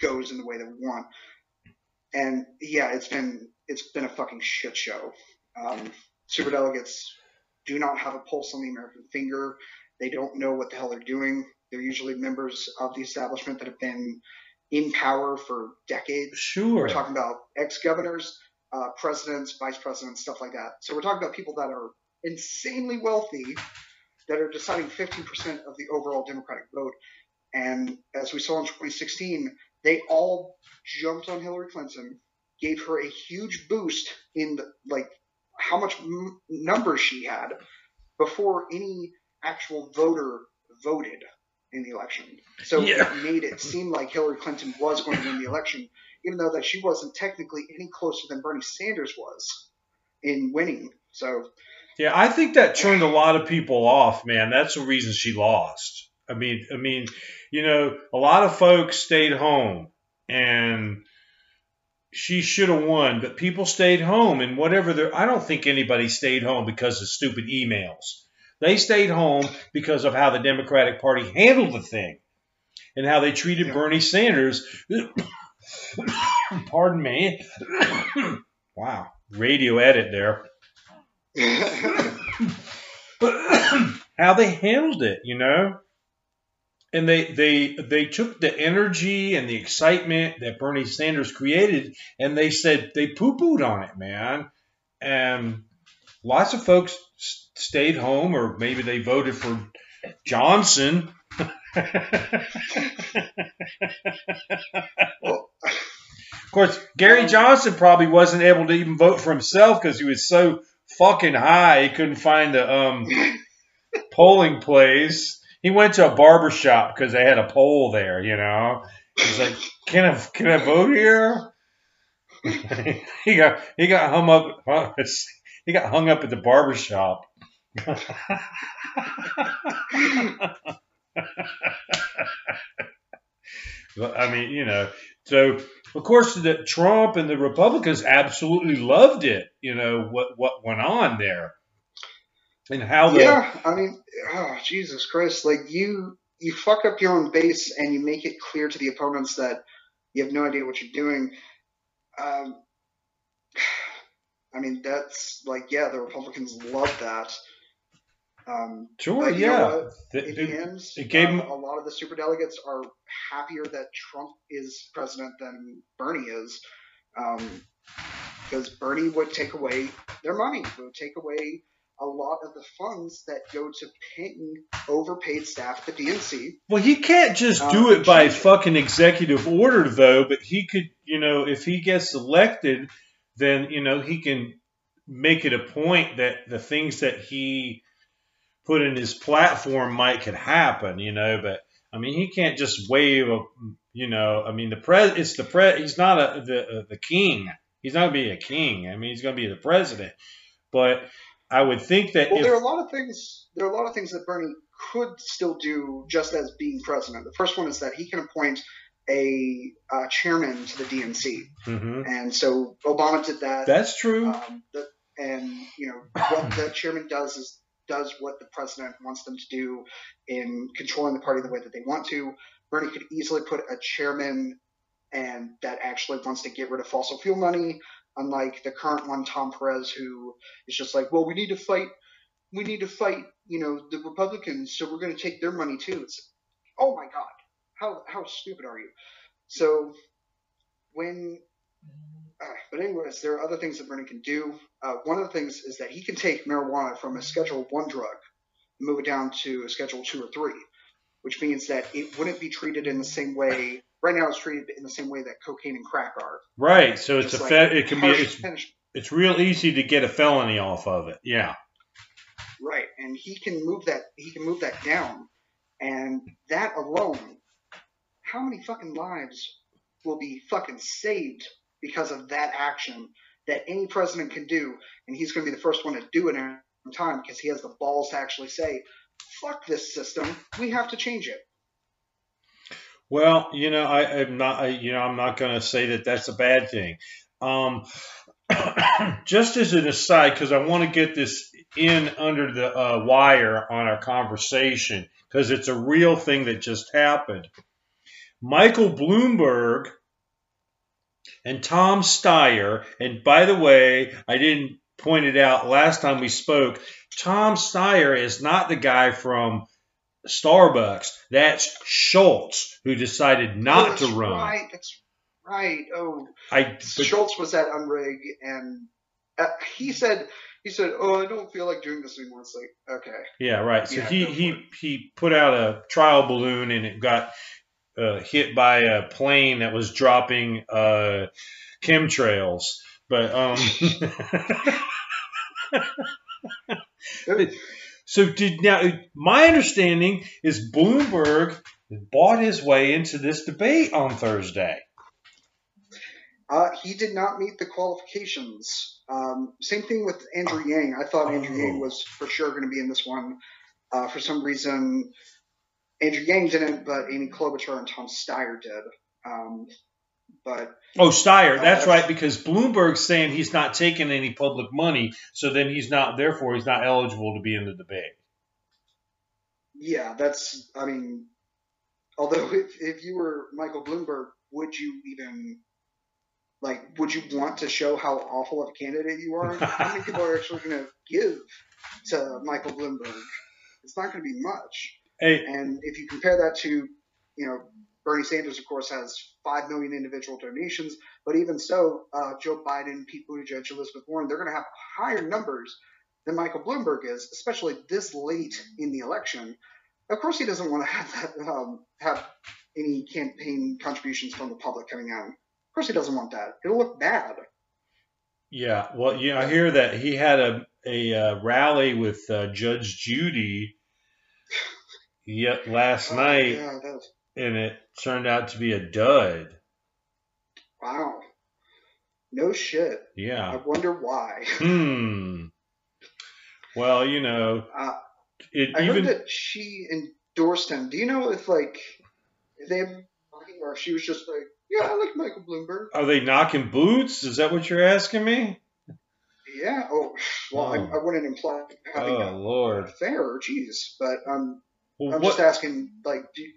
goes in the way that we want. And yeah, it's been it's been a fucking shit show. Um, super delegates do not have a pulse on the American finger. They don't know what the hell they're doing. They're usually members of the establishment that have been in power for decades. Sure. We're talking about ex-governors, uh, presidents, vice presidents, stuff like that. So we're talking about people that are insanely wealthy that are deciding 15% of the overall Democratic vote. And as we saw in 2016, they all jumped on Hillary Clinton, gave her a huge boost in the, like how much m- numbers she had, before any actual voter voted in the election. So Yeah. it made it seem like Hillary Clinton was going to win the election, even though that she wasn't technically any closer than Bernie Sanders was in winning. So Yeah, I think that turned a lot of people off, man. That's the reason she lost. I mean, I mean, you know, a lot of folks stayed home and she should have won, but people stayed home and whatever their I don't think anybody stayed home because of stupid emails. They stayed home because of how the Democratic Party handled the thing and how they treated Yeah. Bernie Sanders. Pardon me. wow. Radio edit there. how they handled it, you know. And they they they took the energy and the excitement that Bernie Sanders created, and they said they poo pooed on it, man. And lots of folks stayed home, or maybe they voted for Johnson. well, Of course, Gary Johnson probably wasn't able to even vote for himself because he was so fucking high he couldn't find the um, polling place. He went to a barber shop because they had a poll there, you know. He's like, "Can I can I vote here?" he got he got hung up he got hung up at the barber shop. I mean, you know, so of course the Trump and the Republicans absolutely loved it. You know what what went on there, and how the yeah, I mean, oh, Jesus Christ! Like you, you fuck up your own base and you make it clear to the opponents that you have no idea what you're doing. Um, I mean, that's like, yeah, the Republicans love that. Um, sure, but you know yeah? The- in the- the it gave um, a lot of the super delegates are happier that Trump is president than Bernie is, because Bernie would take away their money, would take away a lot of the funds that go to paying overpaid staff at the DNC. Well, he can't just Um, do it by fucking executive order, though. But he could, you know, if he gets elected, then you know he can make it a point that the things that he put in his platform might could happen, you know. But I mean, he can't just wave a, you know. I mean, the pres, it's the pres. He's not a the uh, the king. He's not gonna be a king. I mean, he's gonna be the president. But I would think that Well, if there are a lot of things. There are a lot of things that Bernie could still do just as being president. The first one is that he can appoint a uh, chairman to the DNC, Mhm. and so Obama did that. that's true. Um, the, and you know what the chairman does is does what the president wants them to do in controlling the party the way that they want to. Bernie could easily put a chairman and that actually wants to get rid of fossil fuel money, unlike the current one, Tom Perez, who is just like, well, we need to fight, we need to fight, you know, the Republicans, so we're going to take their money too. It's, oh my God, how how stupid are you? So when uh, but anyways, there are other things that Bernie can do. Uh, one of the things is that he can take marijuana from a Schedule One drug, move it down to a Schedule Two or Three, which means that it wouldn't be treated in the same way. Right now, it's treated in the same way that cocaine and crack are. Right. So it's Just a like it can be it's, punishment. it's real easy to get a felony off of it. Yeah. Right, and he can move that. He can move that down, and that alone, how many fucking lives will be fucking saved because of that action that any president can do, and he's going to be the first one to do it in time because he has the balls to actually say, "Fuck this system. We have to change it." Well, you know, I, I'm not. I, you know, I'm not going to say that that's a bad thing. Um, just as an aside, because I want to get this in under the uh, wire on our conversation, because it's a real thing that just happened. Michael Bloomberg and Tom Steyer, and by the way, I didn't point it out last time we spoke. Tom Steyer is not the guy from Starbucks. That's Schultz who decided not to run. Right, that's right. Oh, I but, Schultz was at Unrig, and uh, he said, "He said, oh, I don't feel like doing this anymore." It's like, okay. yeah, right. So Yeah, he he he put out a trial balloon and it got uh, hit by a plane that was dropping uh, chemtrails. But um, So did now my understanding is Bloomberg bought his way into this debate on Thursday. Uh, he did not meet the qualifications. Um, same thing with Andrew Yang. I thought Andrew Yang Oh. was for sure going to be in this one. Uh, for some reason, Andrew Yang didn't, but Amy Klobuchar and Tom Steyer did. Um, but Oh, Steyer, that's Uh, right, because Bloomberg's saying he's not taking any public money, so then he's not, therefore, he's not eligible to be in the debate. yeah, that's. I mean, although if, if you were Michael Bloomberg, would you even like? Would you want to show how awful of a candidate you are? how many people are actually going to give to Michael Bloomberg? It's not going to be much. Hey, And if you compare that to, you know, Bernie Sanders, of course, has 5 million individual donations, but even so, uh, Joe Biden, Pete Buttigieg, Elizabeth Warren, they're going to have higher numbers than Michael Bloomberg is, especially this late in the election. Of course, he doesn't want to have that, um, have any campaign contributions from the public coming out. Of course, he doesn't want that. It'll look bad. yeah, well, yeah, I hear that he had a, a uh, rally with uh, Judge Judy yet last Oh, night, yeah, that's, and it turned out to be a dud. wow. No shit. Yeah. I wonder why. Hmm. Well, you know, Uh, it I even heard that she endorsed him. Do you know if like if they or she was just like, yeah, I like Michael Bloomberg. are they knocking boots? Is that what you're asking me? Yeah. Oh, well, I, Oh. I wouldn't imply having Oh Lord. a affair, jeez, but um, Well, I'm what? just asking, like, do you,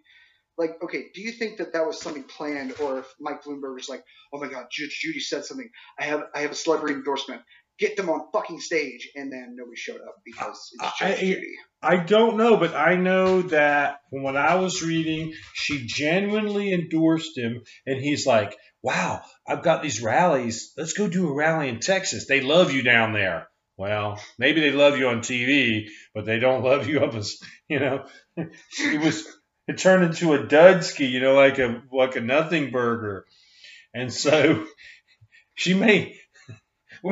like, okay, do you think that that was something planned, or if Mike Bloomberg was like, oh my God, Judge Judy said something, I have I have a celebrity endorsement, get them on fucking stage, and then nobody showed up because it's Judge I- Judy. I don't know, but I know that from what I was reading, she genuinely endorsed him, and he's like, "Wow, I've got these rallies. Let's go do a rally in Texas. They love you down there." Well, maybe they love you on TV, but they don't love you up as you know. It was it turned into a dudski, you know, like a like a nothing burger, and so she may.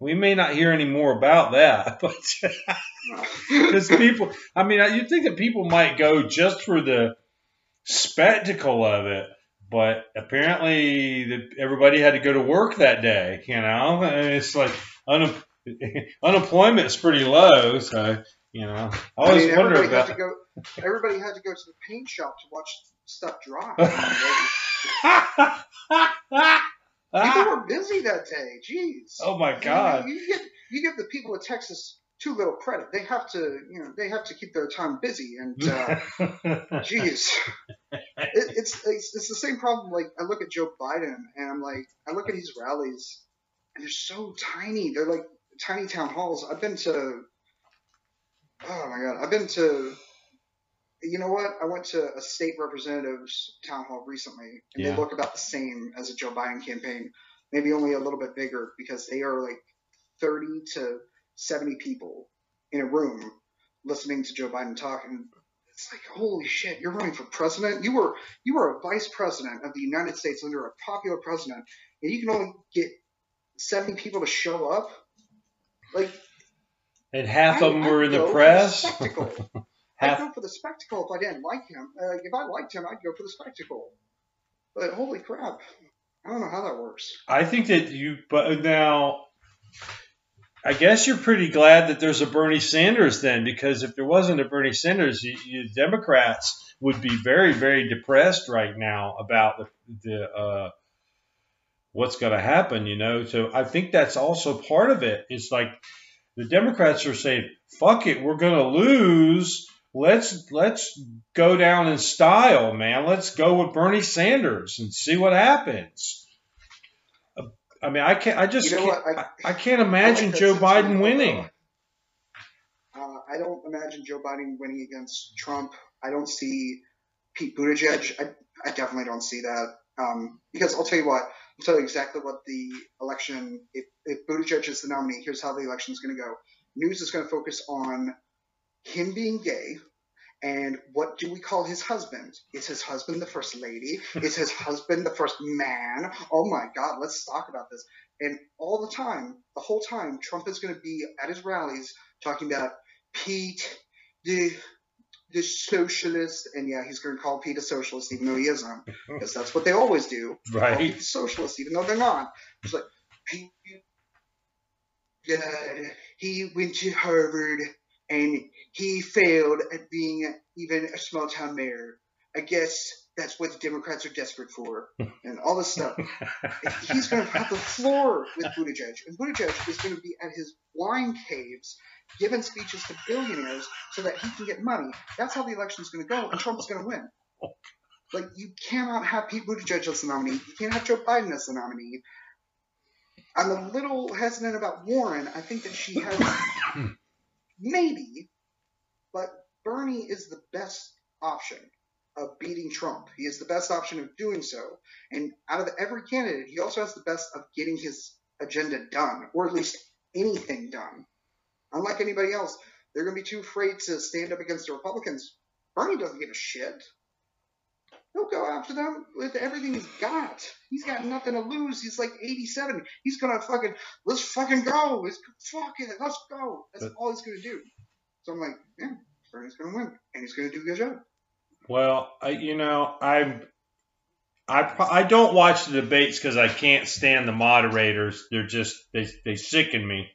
We may not hear any more about that, but because people, I mean, you think that people might go just for the spectacle of it, but apparently the, everybody had to go to work that day. You know, and it's like un, unemployment is pretty low, so you know, I I always mean, wonder everybody about. had to go. Everybody had to go to the paint shop to watch stuff dry. People were busy that day. Jeez. oh my God! You, you give you give the people of Texas too little credit. They have to, you know, they have to keep their time busy. And uh, jeez, it, it's, it's it's the same problem. Like I look at Joe Biden, and I'm like, I look at his rallies, and they're so tiny. They're like tiny town halls. I've been to. Oh my god, I've been to. You know what? I went to a state representative's town hall recently, and Yeah. they look about the same as a Joe Biden campaign, maybe only a little bit bigger because they are like 30 to 70 people in a room listening to Joe Biden talk, and it's like, holy shit, you're running for president. You were you were a vice president of the United States under a popular president, and you can only get 70 people to show up. Like and half I- of them were in the press. spectacle. I'd half, go for the spectacle if I didn't like him. Uh, if I liked him, I'd go for the spectacle. But holy crap, I don't know how that works. I think that you, but now, I guess you're pretty glad that there's a Bernie Sanders then, because if there wasn't a Bernie Sanders, you, you Democrats would be very, very depressed right now about the, the uh, what's going to happen. You know, so I think that's also part of it. It's like the Democrats are saying, "Fuck it, we're going to lose." Let's let's go down in style, man. Let's go with Bernie Sanders and see what happens. I mean, I can't. I just You know can't. I, I- can't imagine I Joe Biden winning. Uh, I don't imagine Joe Biden winning against Trump. I don't see Pete Buttigieg. I, I definitely don't see that. Um, because I'll tell you what, I'll tell you exactly what the election, if, if Buttigieg is the nominee, here's how the election is going to go. News is going to focus on him being gay. And what do we call his husband? Is his husband the first lady? Is his husband the first man? Oh my God, let's talk about this. And all the time, the whole time, Trump is going to be at his rallies talking about Pete, the the socialist, and yeah, he's going to call Pete a socialist even though he isn't, because that's what they always do. Call Right. Pete a socialist even though they're not. It's like Pete, uh, he went to Harvard and he failed at being even a small town mayor. I guess that's what the Democrats are desperate for, and all this stuff. He's going to have the floor with Buttigieg, and Buttigieg is going to be at his wine caves giving speeches to billionaires so that he can get money. That's how the election is going to go, and Trump's going to win. Like, you cannot have Pete Buttigieg as the nominee. You can't have Joe Biden as the nominee. I'm a little hesitant about Warren. I think that she has maybe, but Bernie is the best option of beating Trump. He is the best option of doing so. And out of every candidate, he also has the best of getting his agenda done, or at least anything done. Unlike anybody else, they're going to be too afraid to stand up against the Republicans. Bernie doesn't give a shit. He'll go after them with everything he's got. He's got nothing to lose. He's like 87. He's gonna fucking let's fucking go. Let's fuck it. Let's go. That's But- all he's gonna do. So I'm like, yeah, Bernie's gonna win, and he's gonna do a good job. Well, I, you know, I'm. I, I don't watch the debates because I can't stand the moderators. They're just they they sicken me.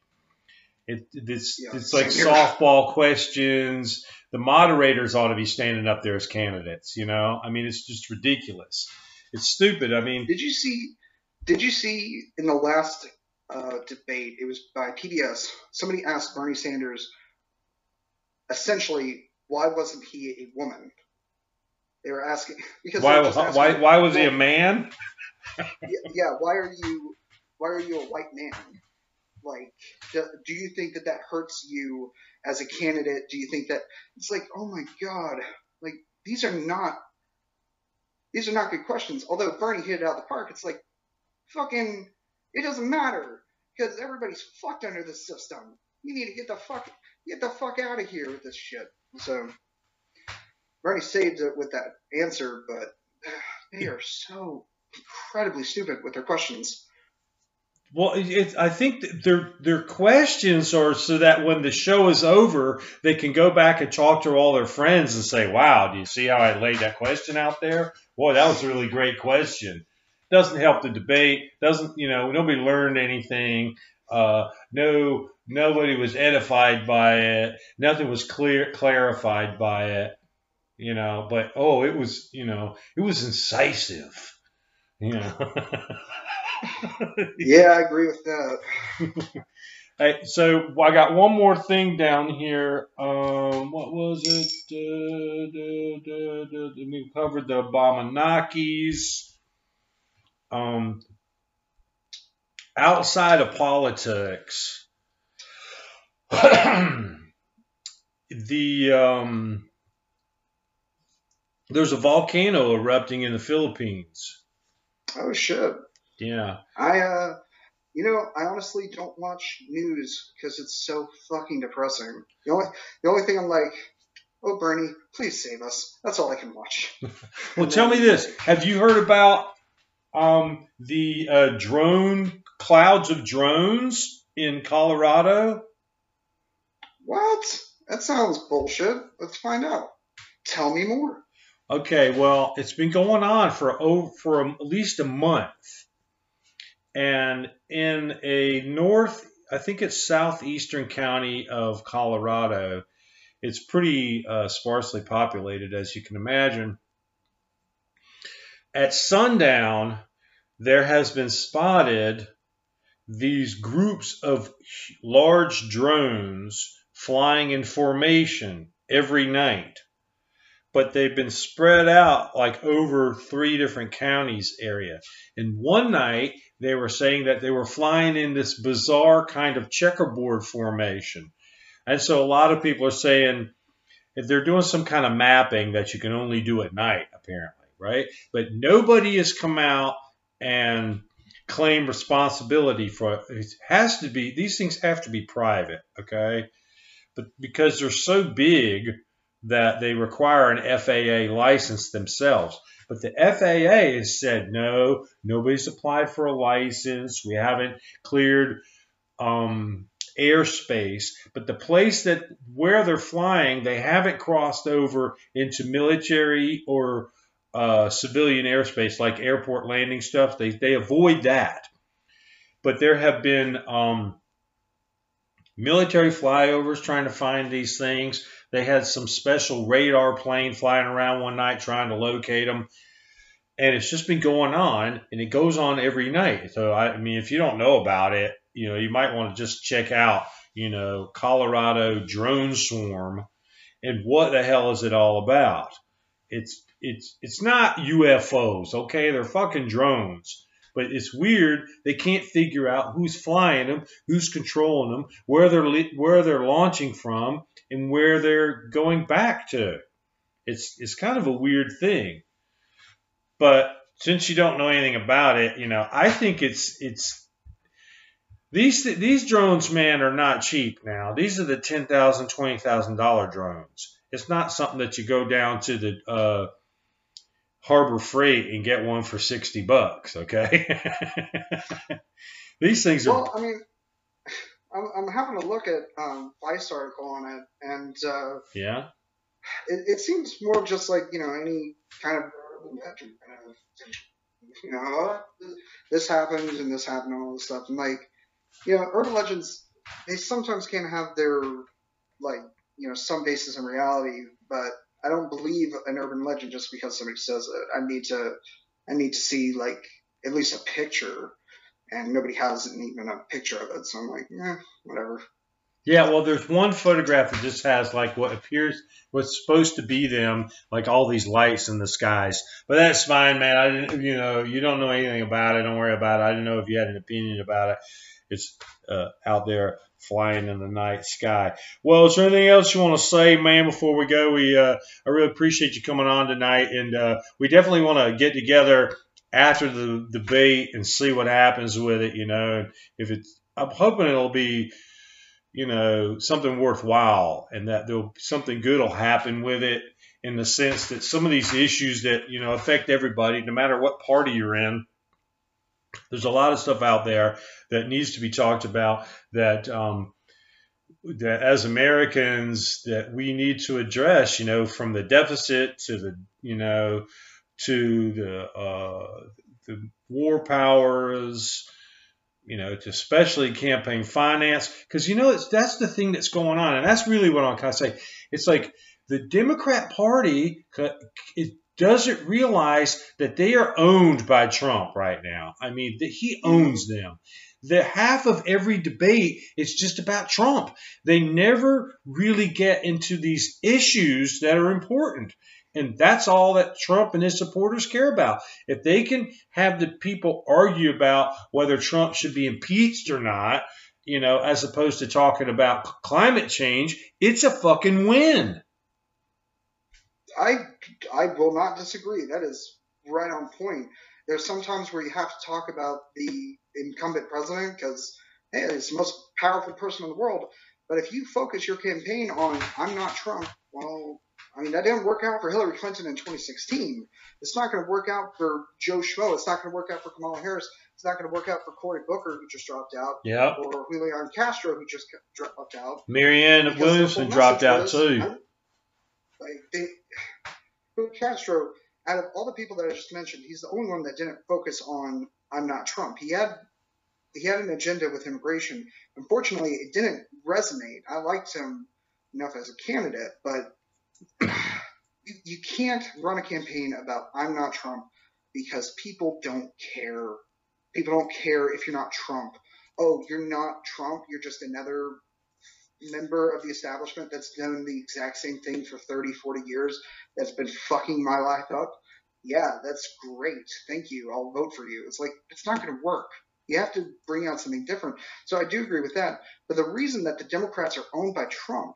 It it's Yeah, it's like here. softball questions. The moderators ought to be standing up there as candidates. You know, I mean, it's just ridiculous. It's stupid. I mean, Did you see? Did you see in the last uh, debate? It was by PBS. Somebody asked Bernie Sanders, essentially, why wasn't he a woman? They were asking because why asking, why why was he a man? yeah, yeah, why are you why are you a white man? Like, do, do you think that that hurts you as a candidate? Do you think that it's like, oh my god, like these are not these are not good questions. Although Bernie hit it out of the park, it's like fucking it doesn't matter because everybody's fucked under the system. You need to get the fuck get the fuck out of here with this shit. So Bernie saved it with that answer, but they are so incredibly stupid with their questions. Well, it, I think their their questions are so that when the show is over, they can go back and talk to all their friends and say, "Wow, do you see how I laid that question out there? Boy, that was a really great question." Doesn't help the debate. Doesn't you know? Nobody learned anything. Uh, no, nobody was edified by it. Nothing was clear clarified by it. You know, but oh, it was you know, it was incisive. You know. Yeah, I agree with that. Hey, so I got one more thing down here. Um, what was it? Uh, duh, duh, duh, we covered the Abamanakis. Um, outside of politics, the um, there's a volcano erupting in the Philippines. Oh shit. Yeah. I uh you know, I honestly don't watch news because it's so fucking depressing. The only the only thing I'm like, oh Bernie, please save us. That's all I can watch. Well, tell me this: Have you heard about um, the uh, drone clouds of drones in Colorado? What? That sounds bullshit. Let's find out. Tell me more. Okay, well, it's been going on for for at least a month, and in a north, I think it's southeastern county of Colorado. It's pretty uh, sparsely populated, as you can imagine. At sundown, there has been spotted these groups of large drones flying in formation every night but they've been spread out like over three different counties area. And one night they were saying that they were flying in this bizarre kind of checkerboard formation. And so a lot of people are saying if they're doing some kind of mapping that you can only do at night, apparently, right? But nobody has come out and claimed responsibility for it. It has to be these things have to be private, okay? But because they're so big, that they require an FAA license themselves. But the FAA has said no, nobody's applied for a license. We haven't cleared um, airspace, but the place that where they're flying, they haven't crossed over into military or uh, civilian airspace like airport landing stuff. They they avoid that, but there have been um, military flyovers trying to find these things. They had some special radar plane flying around one night trying to locate them. And it's just been going on, and it goes on every night. So, I, mean, if you don't know about it, you know, you might want to just check out, you know, Colorado drone swarm and what the hell is it all about? It's it's it's not UFOs, okay? They're fucking drones. But it's weird. They can't figure out who's flying them, who's controlling them, where they're where they're launching from, and where they're going back to. It's it's kind of a weird thing. But since you don't know anything about it, you know, I think it's it's these these drones, man, are not cheap now. These are the ten thousand, twenty thousand dollar drones. It's not something that you go down to the uh, Harbor Freight and get one for sixty bucks. Okay, these things are. Well, I mean, I'm, I'm having a look at um, Vice article on it, and uh, yeah, it, it seems more just like you know any kind of you know this happens and this happened and all this stuff, and like you know urban legends they sometimes can have their like you know some basis in reality, but I don't believe an urban legend just because somebody says it. I need to I need to see like at least a picture, and nobody has an even a picture of it. So I'm like, eh, whatever. Yeah, well, there's one photograph that just has like what appears what's supposed to be them, like all these lights in the skies. But that's fine, man. I didn't, you know, you don't know anything about it. Don't worry about it. I didn't know if you had an opinion about it. It's uh, out there flying in the night sky. Well, is there anything else you want to say, man, before we go? We uh, I really appreciate you coming on tonight, and uh, we definitely want to get together after the debate and see what happens with it. You know, if it's, I'm hoping it'll be, you know, something worthwhile, and that there'll be something good will happen with it. In the sense that some of these issues that you know affect everybody, no matter what party you're in, there's a lot of stuff out there that needs to be talked about that um, that as Americans that we need to address. You know, from the deficit to the you know to the uh, the war powers. You know, to especially campaign finance, because you know it's that's the thing that's going on, and that's really what I'm kind of say. It's like the Democrat Party is doesn't realize that they are owned by Trump right now. I mean, that he owns them. The half of every debate is just about Trump. They never really get into these issues that are important. And that's all that Trump and his supporters care about. If they can have the people argue about whether Trump should be impeached or not, you know, as opposed to talking about climate change, it's a fucking win. I I will not disagree. That is right on point. There's sometimes where you have to talk about the incumbent president because hey, he's the most powerful person in the world. But if you focus your campaign on I'm not Trump, well, I mean that didn't work out for Hillary Clinton in 2016. It's not going to work out for Joe Schmo. It's not going to work out for Kamala Harris. It's not going to work out for Cory Booker, who just dropped out. Yeah. Or Julian Castro, who just dropped out. Marianne Williamson dropped out too. Like they, Castro, out of all the people that I just mentioned, he's the only one that didn't focus on "I'm not Trump." He had he had an agenda with immigration. Unfortunately, it didn't resonate. I liked him enough as a candidate, but you, can't run a campaign about "I'm not Trump" because people don't care. People don't care if you're not Trump. Oh, you're not Trump. You're just another member of the establishment that's done the exact same thing for 30, 40 years that's been fucking my life up, yeah, that's great. Thank you. I'll vote for you. It's like, it's not going to work. You have to bring out something different. So I do agree with that. But the reason that the Democrats are owned by Trump,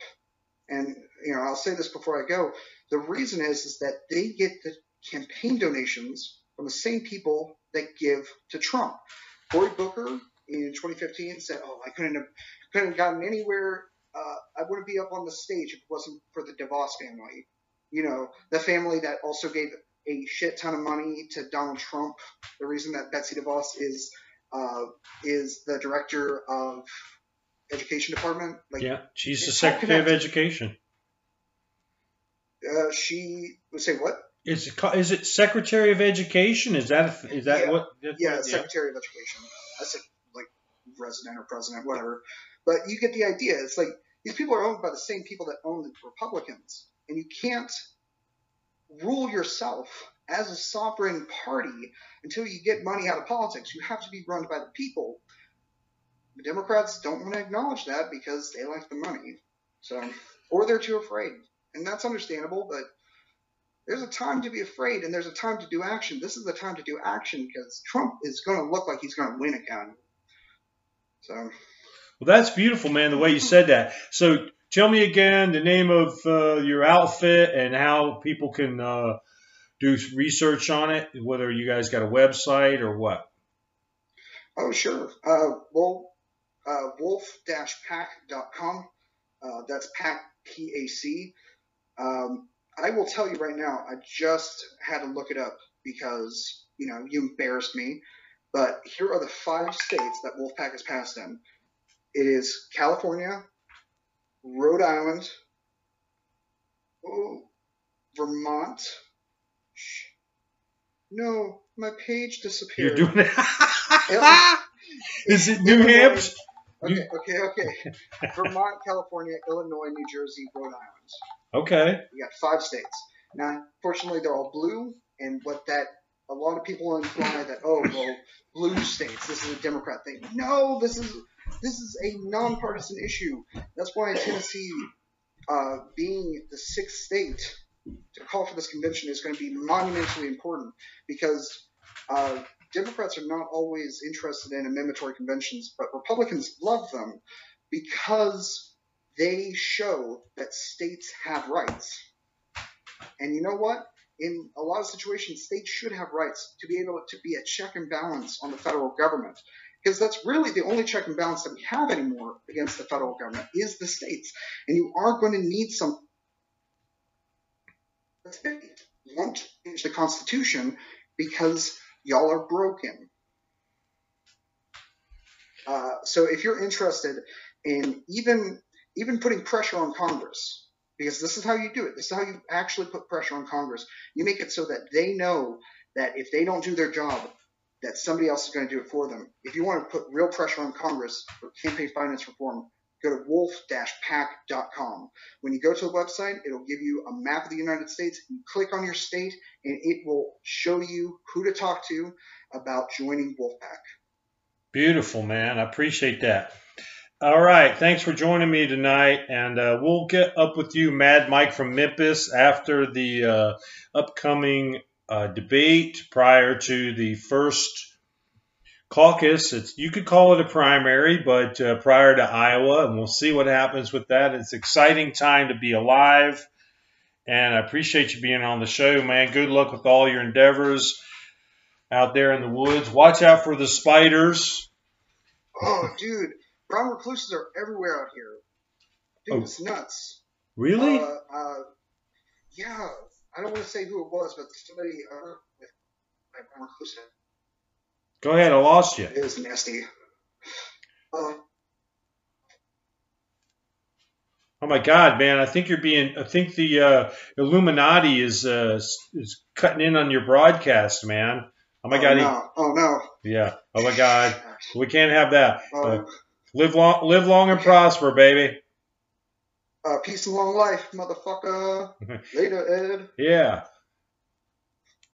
and you know, I'll say this before I go, the reason is is that they get the campaign donations from the same people that give to Trump. Cory Booker in 2015 said, "Oh, I couldn't have couldn't have gotten anywhere uh, I wouldn't be up on the stage if it wasn't for the DeVos family. You know, the family that also gave a shit ton of money to Donald Trump. The reason that Betsy DeVos is uh, is the director of education department. Like Yeah, she's the Secretary of. Education. Uh, she would say what? Is it, is it Secretary of Education? Is that is that Yeah. what? that's Yeah, Secretary of Education. I said like resident or president, whatever. But you get the idea. It's like these people are owned by the same people that own the Republicans, and you can't rule yourself as a sovereign party until you get money out of politics. You have to be run by the people. The Democrats don't want to acknowledge that because they like the money. So, or they're too afraid, and that's understandable. But there's a time to be afraid, and there's a time to do action. This is the time to do action because Trump is going to look like he's going to win again. So, Well, that's beautiful, man. The way you said that. So tell me again the name of uh, your outfit and how people can uh, do research on it. Whether you guys got a website or what. oh sure, uh, well, uh, wolf-pac.com. Uh, that's pack P A C. Um, I will tell you right now. I just had to look it up because you know you embarrassed me. But here are the five states that Wolf-PAC has passed in. It is California, Rhode Island, oh, Vermont. Shh. No, my page disappeared. You're doing it. is it New Hampshire? Okay, okay, okay. Vermont, California, Illinois, New Jersey, Rhode Island. Okay. We got five states. Now, fortunately, they're all blue, and what that a lot of people imply that oh well, blue states. This is a Democrat thing. No, this is this is a nonpartisan issue. That's why Tennessee, uh, being the sixth state to call for this convention is going to be monumentally important because uh, Democrats are not always interested in amendatory conventions, but Republicans love them because they show that states have rights. And you know what? In a lot of situations, states should have rights to be able to be a check and balance on the federal government. Because that's really the only check and balance that we have anymore against the federal government is the states. And you are going to need some states won't change the Constitution because y'all are broken. Uh, so if you're interested in even even putting pressure on Congress, because this is how you do it. This is how you actually put pressure on Congress. You make it so that they know that if they don't do their job, that somebody else is going to do it for them. If you want to put real pressure on Congress for campaign finance reform, go to wolf-pac.com. When you go to the website, it'll give you a map of the United States. You click on your state, and it will show you who to talk to about joining Wolf-PAC. Beautiful, man. I appreciate that. All right. Thanks for joining me tonight. And uh, we'll get up with you, Mad Mike from Memphis, after the uh, upcoming uh, debate prior to the first caucus. It's, you could call it a primary, but uh, prior to Iowa. And we'll see what happens with that. It's exciting time to be alive. And I appreciate you being on the show, man. Good luck with all your endeavors out there in the woods. Watch out for the spiders. Oh, dude, brown recluses are everywhere out here. Dude, Oh. it's nuts. Really? Uh, uh, yeah, I don't want to say who it was, but somebody uh, with a brown recluse Go ahead, I lost you. it is nasty. Uh, Oh my God, man! I think you're being. I think the uh, Illuminati is uh, is cutting in on your broadcast, man. Oh my oh, God! he- oh no. yeah. Oh my God! We can't have that. Uh, live long, live long and prosper, baby. uh, peace and long life, motherfucker. Later, Ed. Yeah.